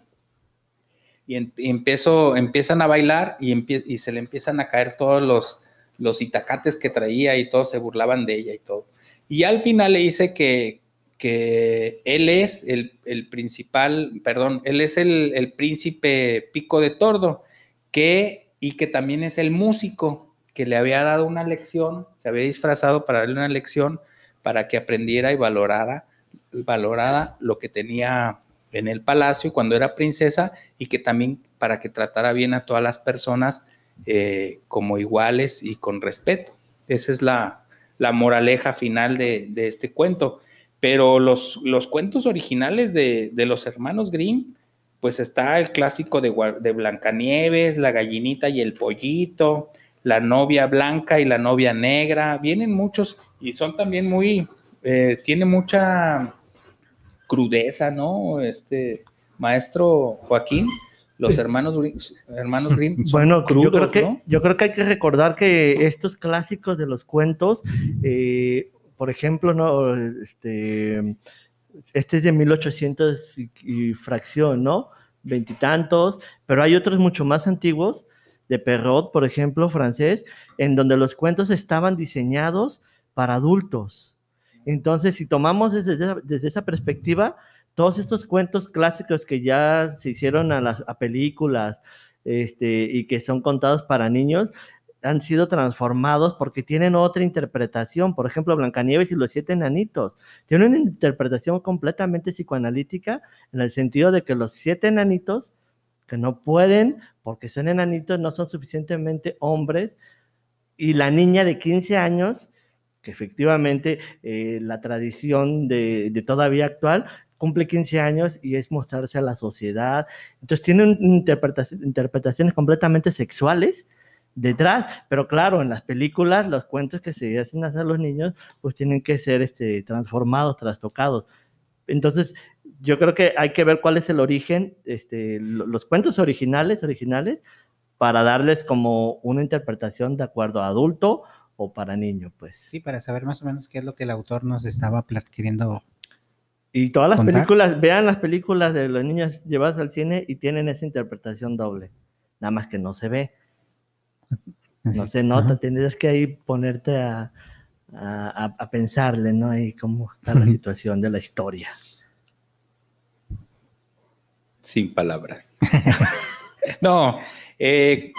Y, empiezo, empiezan a bailar y se le empiezan a caer todos los, los itacates que traía y todos se burlaban de ella y todo. Y al final le dice que, que él es el, el principal, perdón, él es el, el príncipe pico de tordo, que, y que también es el músico que le había dado una lección, se había disfrazado para darle una lección para que aprendiera y valorara, valorara lo que tenía en el palacio cuando era princesa y que también para que tratara bien a todas las personas eh, como iguales y con respeto. Esa es la, la moraleja final de, de este cuento. Pero los, los cuentos originales de, de los hermanos Grimm, pues está el clásico de, de Blancanieves, la gallinita y el pollito, la novia blanca y la novia negra, vienen muchos y son también muy, eh, tiene mucha crudeza, ¿no? Este maestro Joaquín, los hermanos Grimm, hermanos Grimm son Bueno, yo, creo crudos, que, ¿no? yo creo que hay que recordar que estos clásicos de los cuentos, eh, por ejemplo, no, este, este es de 1800 y, y fracción, ¿no? Veintitantos, pero hay otros mucho más antiguos, de Perrault, por ejemplo, francés, en donde los cuentos estaban diseñados para adultos. Entonces, si tomamos desde esa, perspectiva, todos estos cuentos clásicos que ya se hicieron a las películas este, y que son contados para niños, han sido transformados porque tienen otra interpretación. Por ejemplo, Blancanieves y los siete enanitos. Tienen una interpretación completamente psicoanalítica en el sentido de que los siete enanitos que no pueden, porque son enanitos, no son suficientemente hombres, y la niña de 15 años, que efectivamente eh, la tradición de, de todavía actual, cumple 15 años y es mostrarse a la sociedad. Entonces tienen interpretaci- interpretaciones completamente sexuales detrás, pero claro, en las películas, los cuentos que se hacen hacer los niños, pues tienen que ser este, transformados, trastocados. Entonces, yo creo que hay que ver cuál es el origen, este, lo- los cuentos originales, originales, para darles como una interpretación de acuerdo a adulto o para niño, pues. Sí, para saber más o menos qué es lo que el autor nos estaba queriendo. Y todas las ¿Contar? películas, vean las películas de los niños llevadas al cine y tienen esa interpretación doble. Nada más que no se ve, no se nota, Ajá. tendrías que ahí ponerte a, a, a- pensarle, ¿no? Y cómo está la situación de la historia. Sin palabras. no, eh,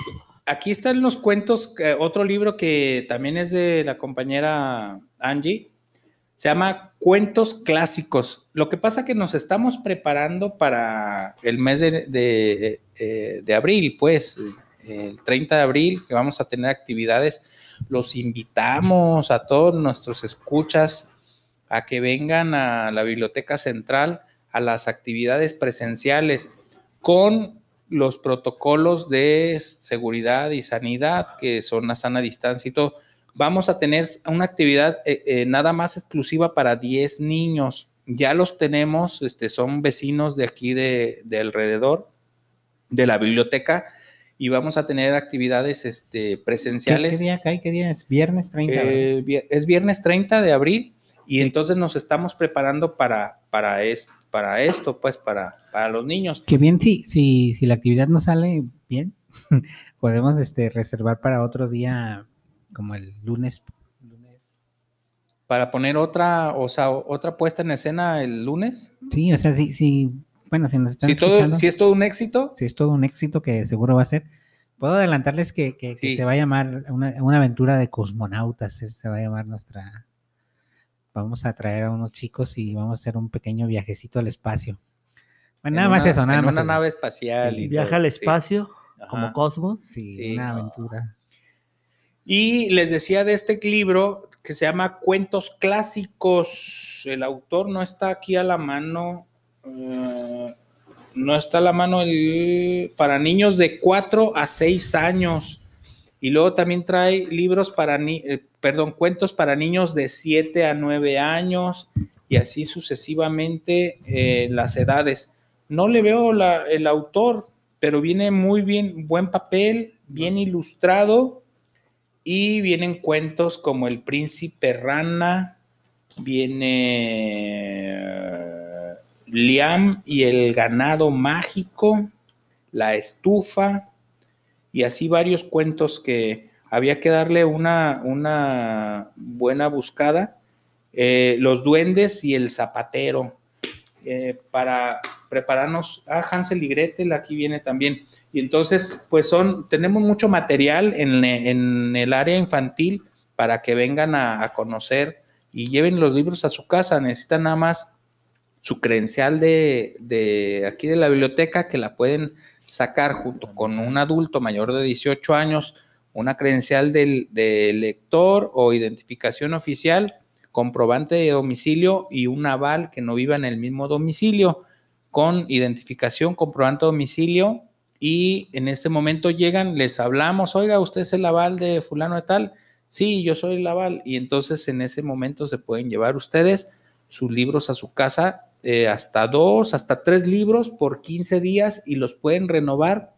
aquí están los cuentos, eh, otro libro que también es de la compañera Angie, se llama Cuentos Clásicos. Lo que pasa que nos estamos preparando para el mes de, de, eh, abril, pues, el 30 de abril, que vamos a tener actividades. Los invitamos a todos nuestros escuchas a que vengan a la Biblioteca Central a las actividades presenciales con los protocolos de seguridad y sanidad, que son a sana distancia y todo. Vamos a tener una actividad eh, eh, nada más exclusiva para 10 niños. Ya los tenemos, este, son vecinos de aquí de, de alrededor de la biblioteca y vamos a tener actividades este, ¿Qué, presenciales. qué día cae? ¿Qué día es? Viernes 30. ¿verdad? Eh, es viernes 30 de abril y entonces nos estamos preparando para, para, es- para esto, pues para, para los niños. Que bien, si, si, si la actividad no sale bien, podemos este, reservar para otro día, como el lunes. lunes. Para poner otra, o sea, otra puesta en escena el lunes. Sí, o sea, sí, sí. Bueno, si nos están Si, todo, si es todo un éxito, si es todo un éxito que seguro va a ser. Puedo adelantarles que, que- se va a llamar una, una aventura de cosmonautas, se va a llamar nuestra... Vamos a traer a unos chicos y vamos a hacer un pequeño viajecito al espacio. Bueno, nada más eso, nada en más una eso. nave espacial. Sí. y Viaja todo, al sí. espacio, Ajá. como Cosmos. Sí, Sí. una aventura. Y les decía de este libro que se llama Cuentos Clásicos. El autor no está aquí a la mano. eh, no está a la mano el, para niños de 4 a 6 años. Y luego también trae libros para, ni, eh, perdón, cuentos para niños de 7 a 9 años y así sucesivamente eh, las edades. No le veo el autor, pero viene muy bien, buen papel, bien ilustrado y vienen cuentos como El Príncipe Rana, viene eh, Liam y el Ganado Mágico, La Estufa, y así varios cuentos que había que darle una, una buena buscada. Eh, los Duendes y el Zapatero, eh, para prepararnos. Ah, Hansel y Gretel, aquí viene también. Y entonces, pues son, tenemos mucho material en, en el área infantil para que vengan a, a, conocer y lleven los libros a su casa. Necesitan nada más su credencial de, de aquí de la biblioteca que la pueden sacar junto con un adulto mayor de 18 años, una credencial del, de lector o identificación oficial, comprobante de domicilio y un aval que no viva en el mismo domicilio, con identificación, comprobante de domicilio y en este momento llegan, les hablamos, oiga, usted es el aval de fulano de tal, sí, yo soy el aval, y entonces en ese momento se pueden llevar ustedes sus libros a su casa, eh, hasta dos, hasta tres libros por 15 días y los pueden renovar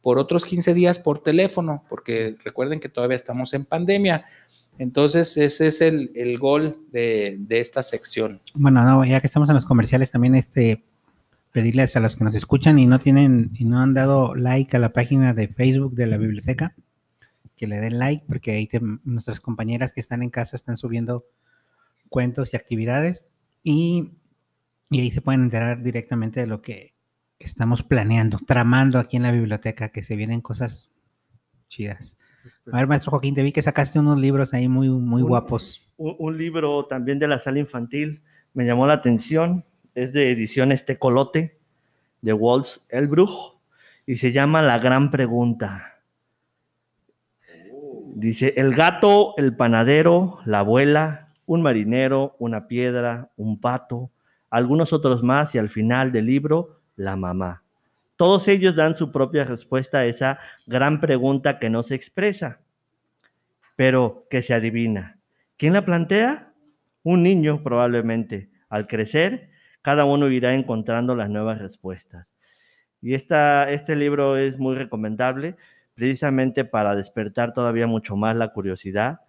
por otros 15 días por teléfono, porque recuerden que todavía estamos en pandemia. Entonces, ese es el, el gol de, de, esta sección. Bueno, no, ya que estamos en los comerciales, también este pedirles a los que nos escuchan y no tienen y no han dado like a la página de Facebook de la biblioteca, que le den like, porque ahí te, nuestras compañeras que están en casa están subiendo cuentos y actividades y, y ahí se pueden enterar directamente de lo que estamos planeando, tramando aquí en la biblioteca, que se vienen cosas chidas. A ver, maestro Joaquín, te vi que sacaste unos libros ahí muy, muy un, guapos. Un, un, libro también de la sala infantil, me llamó la atención, es de ediciones Tecolote, de Waltz Elbruch, y se llama La Gran Pregunta. Dice, el gato, el panadero, la abuela, un marinero, una piedra, un pato, algunos otros más, y al final del libro, la mamá. Todos ellos dan su propia respuesta a esa gran pregunta que no se expresa, pero que se adivina. ¿Quién la plantea? Un niño probablemente. Al crecer, cada uno irá encontrando las nuevas respuestas. Y esta, este libro es muy recomendable precisamente para despertar todavía mucho más la curiosidad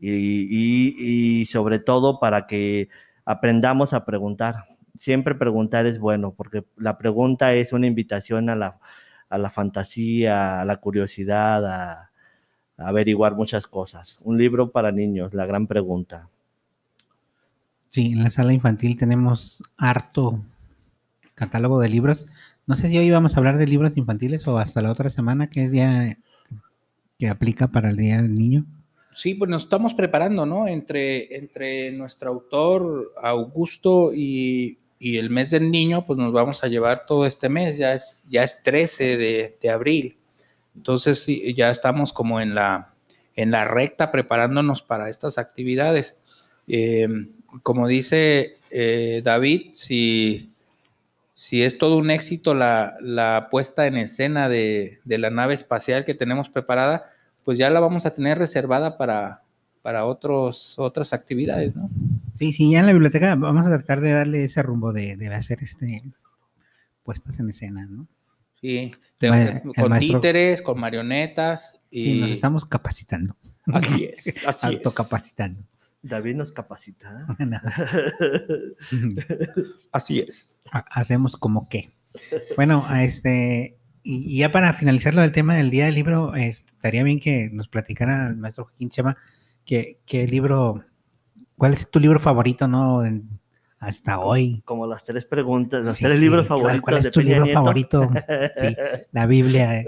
y, y- y sobre todo para que aprendamos a preguntar. Siempre preguntar es bueno, porque la pregunta es una invitación a la, a la fantasía, a la curiosidad, a, averiguar muchas cosas. Un libro para niños, la gran pregunta. Sí, en la sala infantil tenemos harto catálogo de libros. No sé si hoy vamos a hablar de libros infantiles o hasta la otra semana, que es día que aplica para el Día del Niño. Sí, pues nos estamos preparando, ¿no? Entre, entre nuestro autor Augusto y, y el mes del niño, pues nos vamos a llevar todo este mes, ya es, ya es 13 de, de abril. Entonces ya estamos como en la, en la recta preparándonos para estas actividades. Eh, como dice eh, David, si, si es todo un éxito la, la puesta en escena de, de la nave espacial que tenemos preparada, pues ya la vamos a tener reservada para, para otros, otras actividades, ¿no? Sí, sí, ya en la biblioteca vamos a tratar de darle ese rumbo de, de hacer este puestas en escena, ¿no? Sí, Ma- con maestro- títeres, con marionetas y Sí, nos estamos capacitando. así es, así es. Autocapacitando. David nos capacita. Así es. Ha- Hacemos como que. Bueno, a este, y, y ya para finalizar lo del tema del día del libro, es- estaría bien que nos platicara el maestro Joaquín Chema que, qué libro, cuál es tu libro favorito, ¿no? En- hasta hoy. Como las tres preguntas, los Sí, tres libros ¿cuál- favoritos ¿Cuál, es de tu Peña libro Nieto. favorito? Sí, la Biblia.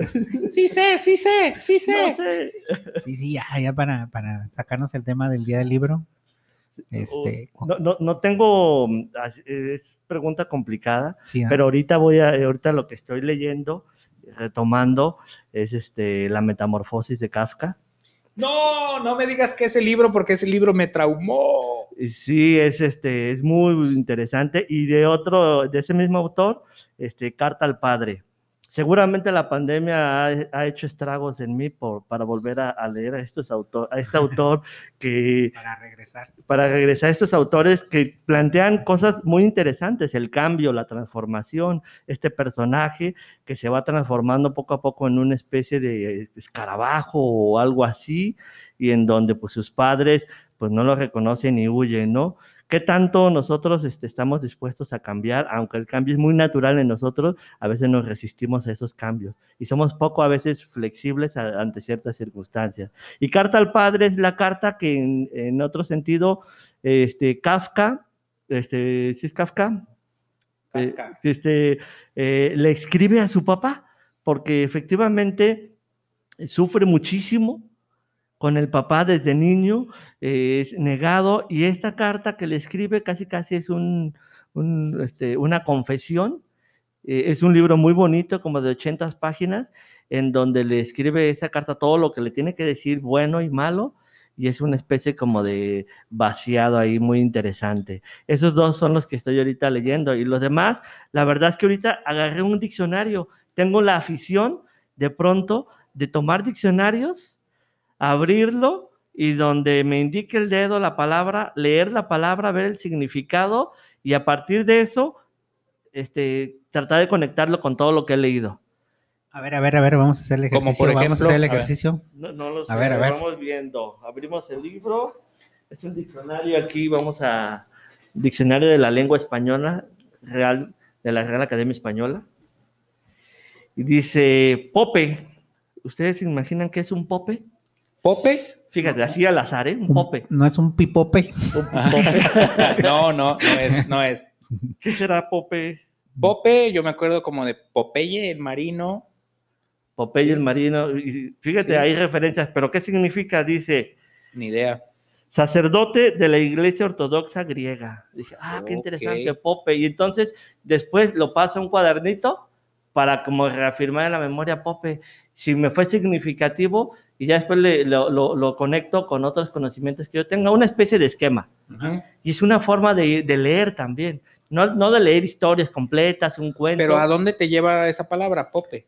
Sí sé, sí sé, sí No sé. Sí, sí, ya, ya para, para sacarnos el tema del día del libro. Este, No, no, no tengo, es pregunta complicada, sí, ¿no? pero ahorita voy a, ahorita lo que estoy leyendo, retomando, es este, la metamorfosis de Kafka. No, no me digas que ese libro porque ese libro me traumó. Sí, es este, es muy interesante. Y de otro, de ese mismo autor, este, Carta al Padre. Seguramente la pandemia ha, ha hecho estragos en mí por, para volver a, a leer a, estos autor, a este autor que, para regresar. para regresar a estos autores que plantean cosas muy interesantes, el cambio, la transformación, este personaje que se va transformando poco a poco en una especie de escarabajo o algo así, y en donde pues sus padres pues no lo reconocen y huyen, ¿no? ¿Qué tanto nosotros este, estamos dispuestos a cambiar? Aunque el cambio es muy natural en nosotros, a veces nos resistimos a esos cambios y somos poco a veces flexibles a- ante ciertas circunstancias. Y Carta al Padre es la carta que en, en otro sentido, este, Kafka, este, ¿sí es Kafka? Eh, Kafka. este, eh, le escribe a su papá, porque efectivamente sufre muchísimo con el papá desde niño, eh, negado, y esta carta que le escribe casi casi es este, una confesión. Eh, es un libro muy bonito, como de 80 páginas, en donde le escribe esa carta todo lo que le tiene que decir, bueno y malo, y es una especie como de vaciado ahí muy interesante. Esos dos son los que estoy ahorita leyendo, y los demás, la verdad es que ahorita agarré un diccionario, tengo la afición de pronto de tomar diccionarios, abrirlo y donde me indique el dedo la palabra, leer la palabra, ver el significado y a partir de eso, este, tratar de conectarlo con todo lo que he leído. A ver, a ver, a ver, vamos a hacer el ejercicio. Como por vamos a ejemplo, hacer el ejercicio. No, no lo sé, A ver, a ver. vamos viendo. Abrimos el libro. Es un diccionario aquí, vamos a diccionario de la lengua española real de la Real Academia Española. Y dice pope. ¿Ustedes se imaginan qué es un pope? ¿Pope? Fíjate, así al azar, ¿eh? Un Un- pope. No es un pipope. Un pope. no, no, no es, no es. ¿Qué será pope? Pope, yo me acuerdo como de Popeye, el marino. Popeye el marino. Y fíjate, Sí. hay referencias, pero ¿qué significa? Dice, Ni idea. sacerdote de la iglesia ortodoxa griega. Dije, ah, qué interesante, Pope. Y entonces después lo paso a un cuadernito para como reafirmar en la memoria Pope. Si me fue significativo y ya después le- lo, lo- lo conecto con otros conocimientos que yo tenga, una especie de esquema. Y es una forma de, de leer también. No, no de leer historias completas, un cuento. Pero ¿a dónde te lleva esa palabra, Pope?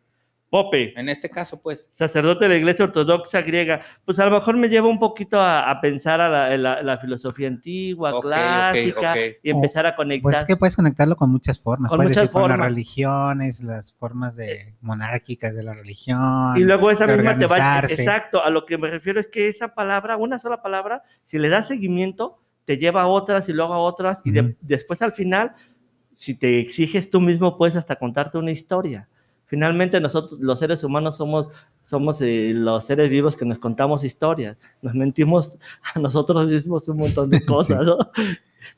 Pope, En este caso, pues. sacerdote de la Iglesia Ortodoxa griega, pues a lo mejor me lleva un poquito a, a pensar a la, la- la filosofía antigua, clásica, y empezar a conectar. Pues es que puedes conectarlo con muchas formas. Con puedes muchas decir con las formas. religiones, las formas de monárquicas de la religión. Y luego esa misma te va organizarse. Exacto, a lo que me refiero es que esa palabra, una sola palabra, si le das seguimiento, te lleva a otras y luego a otras, y de- después al final, si te exiges tú mismo, puedes hasta contarte una historia. Finalmente nosotros, los seres humanos, somos, somos eh, los seres vivos que nos contamos historias. Nos mentimos a nosotros mismos un montón de cosas, ¿no?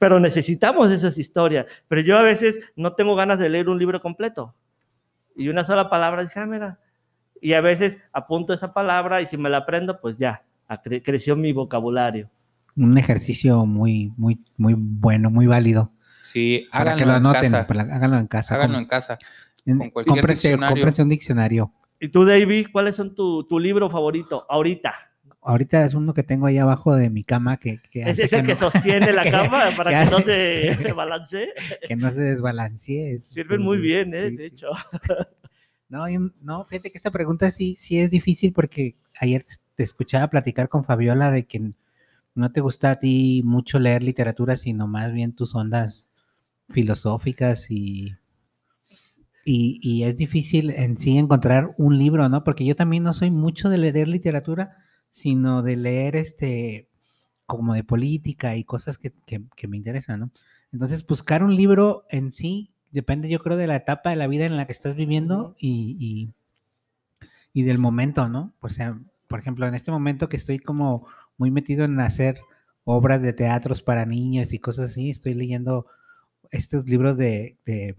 Pero necesitamos esas historias. Pero yo a veces no tengo ganas de leer un libro completo. Y una sola palabra dije, ah, mira. Y a veces apunto esa palabra y si me la aprendo, pues ya, acre- creció mi vocabulario. Un ejercicio muy, muy, muy bueno, muy válido. Sí, Para que háganlo lo en anoten, casa. para- háganlo en casa. Háganlo en casa. En- con cualquier diccionario. cómprense un diccionario. ¿Y tú, David, cuáles son tu, tu libro favorito ahorita? Ahorita es uno que tengo ahí abajo de mi cama que, que ¿Es ese que, que no, sostiene la que- cama para que que no se balancee? que no se desbalancee. es- Sirven muy bien, ¿eh? sí, de hecho. No, no, fíjate que esta pregunta sí, sí es difícil porque ayer te escuchaba platicar con Fabiola de que no te gusta a ti mucho leer literatura, sino más bien tus ondas filosóficas y, y, y es difícil en sí encontrar un libro, ¿no? Porque yo también no soy mucho de leer literatura, sino de leer este como de política y cosas que, que- que me interesan, ¿no? Entonces, buscar un libro en sí depende, yo creo, de la etapa de la vida en la que estás viviendo y, y, y del momento, ¿no? O sea, por ejemplo, en este momento que estoy como muy metido en hacer obras de teatros para niños y cosas así, estoy leyendo estos libros de, de,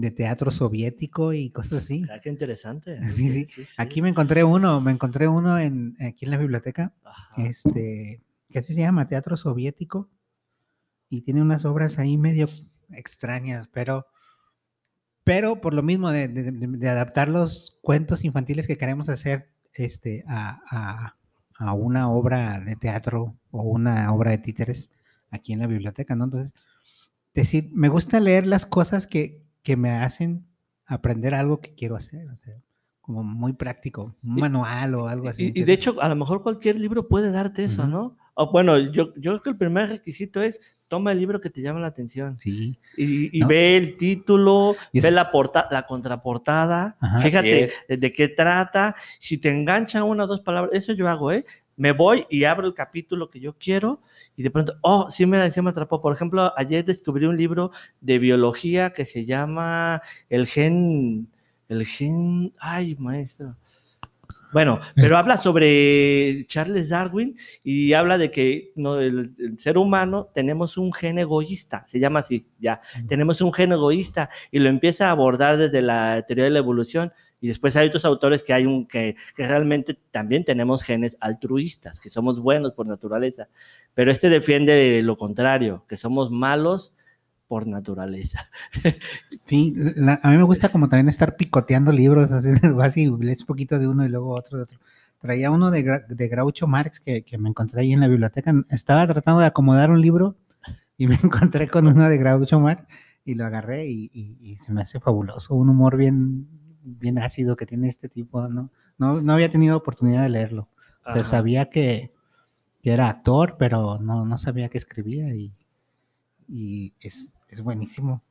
de teatro soviético y cosas así. Ah, qué interesante. Sí, sí. Aquí me encontré uno, me encontré uno en, aquí en la biblioteca, Ajá. este, que así se llama, teatro soviético, y tiene unas obras ahí medio extrañas, pero, pero por lo mismo de, de- de- de adaptar los cuentos infantiles que queremos hacer este, a, a- a una obra de teatro o una obra de títeres aquí en la biblioteca, ¿no? Entonces, decir, me gusta leer las cosas que, que me hacen aprender algo que quiero hacer, o sea, como muy práctico, un Y- manual o algo así. Y, y de hecho, a lo mejor cualquier libro puede darte eso, Ujú. ¿no? O bueno, yo, yo creo que el primer requisito es toma el libro que te llama la atención. Sí. Y, y ¿No? ve el título, ve la, porta, la contraportada, Ajá. Fíjate de, de qué trata, si te enganchan una o dos palabras, eso yo hago, ¿eh? Me voy y abro el capítulo que yo quiero y de pronto, oh, sí me, sí me atrapó. Por ejemplo, ayer descubrí un libro de biología que se llama El gen, el gen, ay, maestro. Bueno, pero habla sobre Charles Darwin y habla de que no, el, el ser humano tenemos un gen egoísta, se llama así, ya, tenemos un gen egoísta y lo empieza a abordar desde la teoría de la evolución y después hay otros autores que hay un que, que realmente también tenemos genes altruistas, que somos buenos por naturaleza, pero este defiende lo contrario, que somos malos por naturaleza. Sí, la- a mí me gusta como también estar picoteando libros, así, así lees poquito de uno y luego otro de otro. Traía uno de, de Groucho Marx que, que me encontré ahí en la biblioteca. Estaba tratando de acomodar un libro y me encontré con uno de Groucho Marx y lo agarré y, y- y se me hace fabuloso. Un humor bien, bien ácido que tiene este tipo, ¿no? No, no había tenido oportunidad de leerlo. O sea, Ajá. sabía que, que era actor, pero no, no sabía que escribía y, y es, es buenísimo.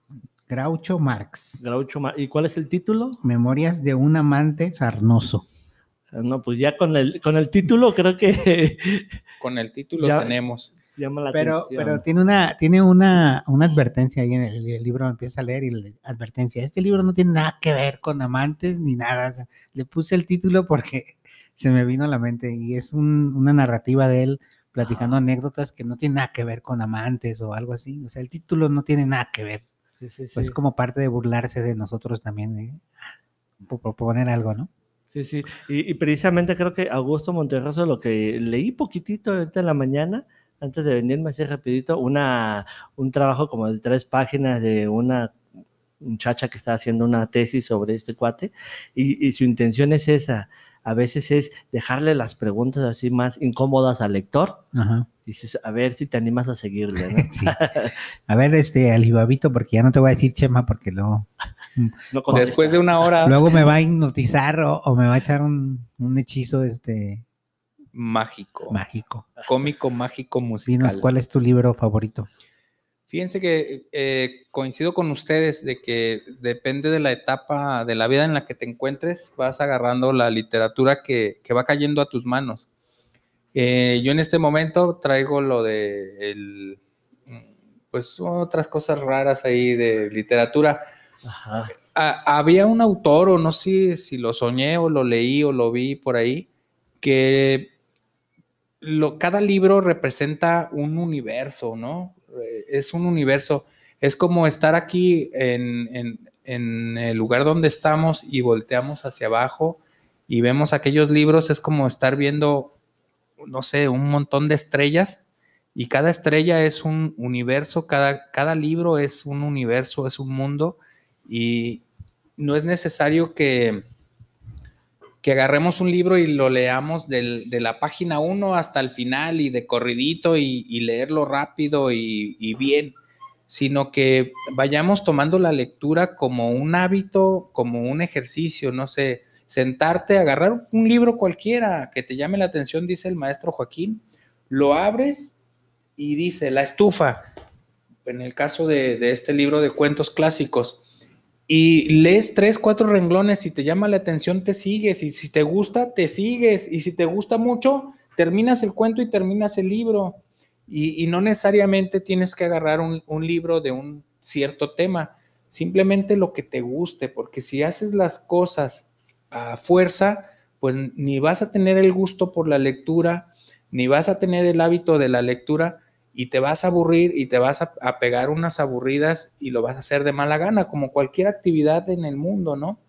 Groucho Marx. Groucho Mar- ¿Y cuál es el título? Memorias de un amante sarnoso. No, pues ya con el, con el título creo que Con el título Ya. tenemos. Llama la Pero, atención. pero tiene una, tiene una, una advertencia ahí en el, el libro, empieza a leer y le advertencia. Este libro no tiene nada que ver con amantes ni nada. o sea, le puse el título porque se me vino a la mente y es un- una narrativa de él platicando anécdotas que no tienen nada que ver con amantes o algo así. O sea, el título no tiene nada que ver. Sí, sí, Pues sí. como parte de burlarse de nosotros también, ¿eh? por proponer algo, ¿no? Sí, sí. Y, y precisamente creo que Augusto Monterroso, lo que leí poquitito ahorita en la mañana, antes de venirme así rapidito, una, un trabajo como de tres páginas de una muchacha que está haciendo una tesis sobre este cuate, y, y su intención es esa. A veces es dejarle las preguntas así más incómodas al lector. Ajá. Dices, a ver si te animas a seguirle, ¿no? Sí. A ver, este, Alibabito, porque ya no te voy a decir Chema, porque luego No contesta. Después de una hora Luego me va a hipnotizar o, o me va a echar un, un hechizo este mágico, mágico. cómico, mágico, Dinos, musical. ¿cuál es tu libro favorito? Fíjense que eh, coincido con ustedes de que depende de la etapa de la vida en la que te encuentres, vas agarrando la literatura que, que va cayendo a tus manos. Eh, yo en este momento traigo lo de el, pues otras cosas raras ahí de literatura. Ajá. A- había un autor, o no sé si lo soñé o lo leí o lo vi por ahí, que lo, cada libro representa un universo, ¿no? Eh, Es un universo. Es como estar aquí en, en- el lugar donde estamos y volteamos hacia abajo y vemos aquellos libros. Es como estar viendo, no sé, un montón de estrellas y cada estrella es un universo, cada, cada libro es un universo, es un mundo y no es necesario que, que agarremos un libro y lo leamos de la página 1 hasta el final y de corridito y, leerlo rápido y, bien, sino que vayamos tomando la lectura como un hábito, como un ejercicio, no sé, sentarte, agarrar un libro cualquiera que te llame la atención, dice el maestro Joaquín, lo abres y dice la estufa, en el caso de este libro de cuentos clásicos, y lees tres, cuatro renglones, si te llama la atención, te sigues, y si te gusta, te sigues, y si te gusta mucho, terminas el cuento y terminas el libro. Y, no necesariamente tienes que agarrar un libro de un cierto tema, simplemente lo que te guste, porque si haces las cosas a fuerza, pues ni vas a tener el gusto por la lectura, ni vas a tener el hábito de la lectura, y te vas a aburrir y te vas a, a pegar unas aburridas y lo vas a hacer de mala gana, como cualquier actividad en el mundo, ¿no?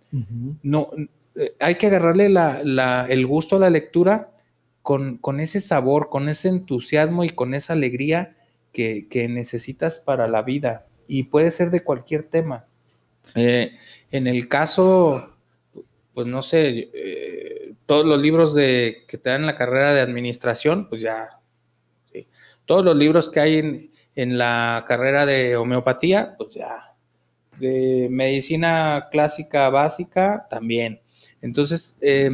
No eh, hay que agarrarle la- la- el gusto a la lectura con, con ese sabor, con ese entusiasmo y con esa alegría que, que necesitas para la vida. Y puede ser de cualquier tema. Eh, en el caso, pues no sé, eh, todos los libros de, que te dan la carrera de administración, pues ya. Todos los libros que hay en, en la carrera de homeopatía, pues ya, de medicina clásica básica también. Entonces, eh,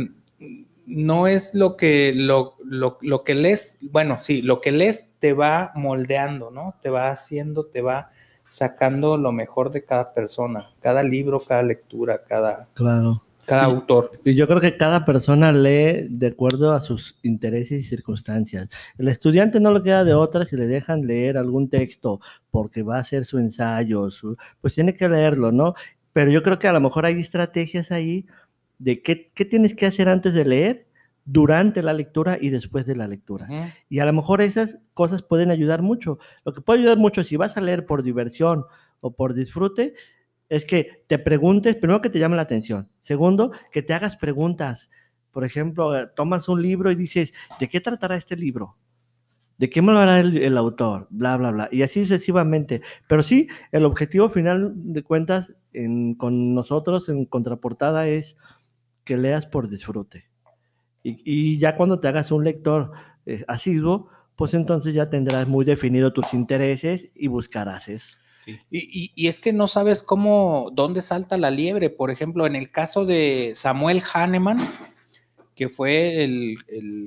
no es lo que, lo, lo, lo que lees, bueno, sí, lo que lees te va moldeando, ¿no? Te va haciendo, te va sacando lo mejor de cada persona, cada libro, cada lectura, cada, Claro. Cada autor. Y yo creo que cada persona lee de acuerdo a sus intereses y circunstancias. El estudiante no le queda de otra si le dejan leer algún texto porque va a hacer su ensayo, su- pues tiene que leerlo, ¿no? Pero yo creo que a lo mejor hay estrategias ahí de qué, qué tienes que hacer antes de leer, durante la lectura y después de la lectura. Y a lo mejor esas cosas pueden ayudar mucho. Lo que puede ayudar mucho si vas a leer por diversión o por disfrute es que te preguntes, primero que te llame la atención. Segundo, que te hagas preguntas. Por ejemplo, eh, tomas un libro y dices, ¿de qué tratará este libro? ¿De qué me lo hará el, autor? Bla, bla, bla. Y así sucesivamente. Pero sí, el objetivo final de cuentas en- con nosotros en contraportada es que leas por disfrute. Y, y ya cuando te hagas un lector eh, asiduo, pues entonces ya tendrás muy definido tus intereses y buscarás eso. Y, es que no sabes cómo, dónde salta la liebre. Por ejemplo, en el caso de Samuel Hahnemann, que fue el,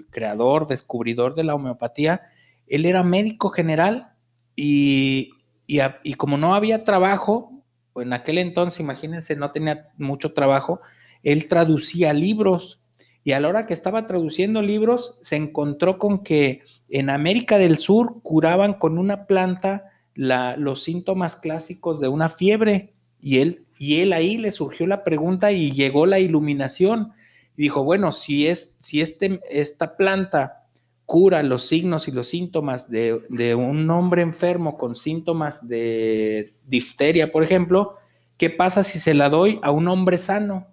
creador, descubridor de la homeopatía, él era médico general y, y como no había trabajo, en aquel entonces, imagínense, no tenía mucho trabajo, él traducía libros y a la hora que estaba traduciendo libros se encontró con que en América del Sur curaban con una planta la- los síntomas clásicos de una fiebre y él, y él ahí le surgió la pregunta y llegó la iluminación y dijo, bueno, si, es, si este, esta planta cura los signos y los síntomas de, de un hombre enfermo con síntomas de difteria, por ejemplo, ¿qué pasa si se la doy a un hombre sano?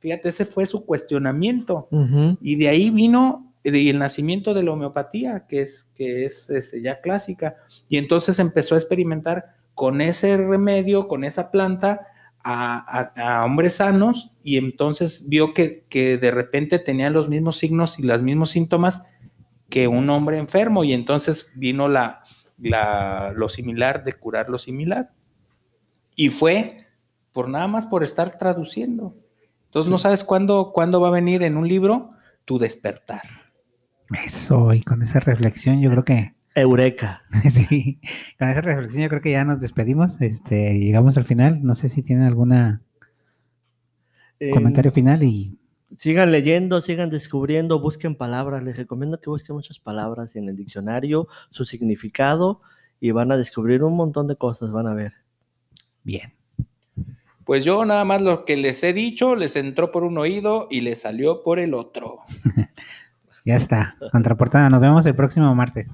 Fíjate, ese fue su cuestionamiento. Y de ahí vino el, el nacimiento de la homeopatía, que es, que es este, ya clásica. Y entonces empezó a experimentar con ese remedio, con esa planta, a, a- a hombres sanos y entonces vio que, que de repente tenían los mismos signos y los mismos síntomas que un hombre enfermo y entonces vino la, la- lo similar de curar lo similar. Y fue por nada más por estar traduciendo. Entonces no sabes cuándo, cuándo va a venir en un libro tu despertar. Eso, y con esa reflexión yo creo que, Eureka. sí, con esa reflexión yo creo que ya nos despedimos, este, llegamos al final, no sé si tienen algún Eh, comentario final y Sigan leyendo, sigan descubriendo, busquen palabras. Les recomiendo que busquen muchas palabras en el diccionario, su significado, y van a descubrir un montón de cosas, van a ver. bien. Pues yo nada más lo que les he dicho les entró por un oído y les salió por el otro. Ya está. Contraportada. Nos vemos el próximo martes.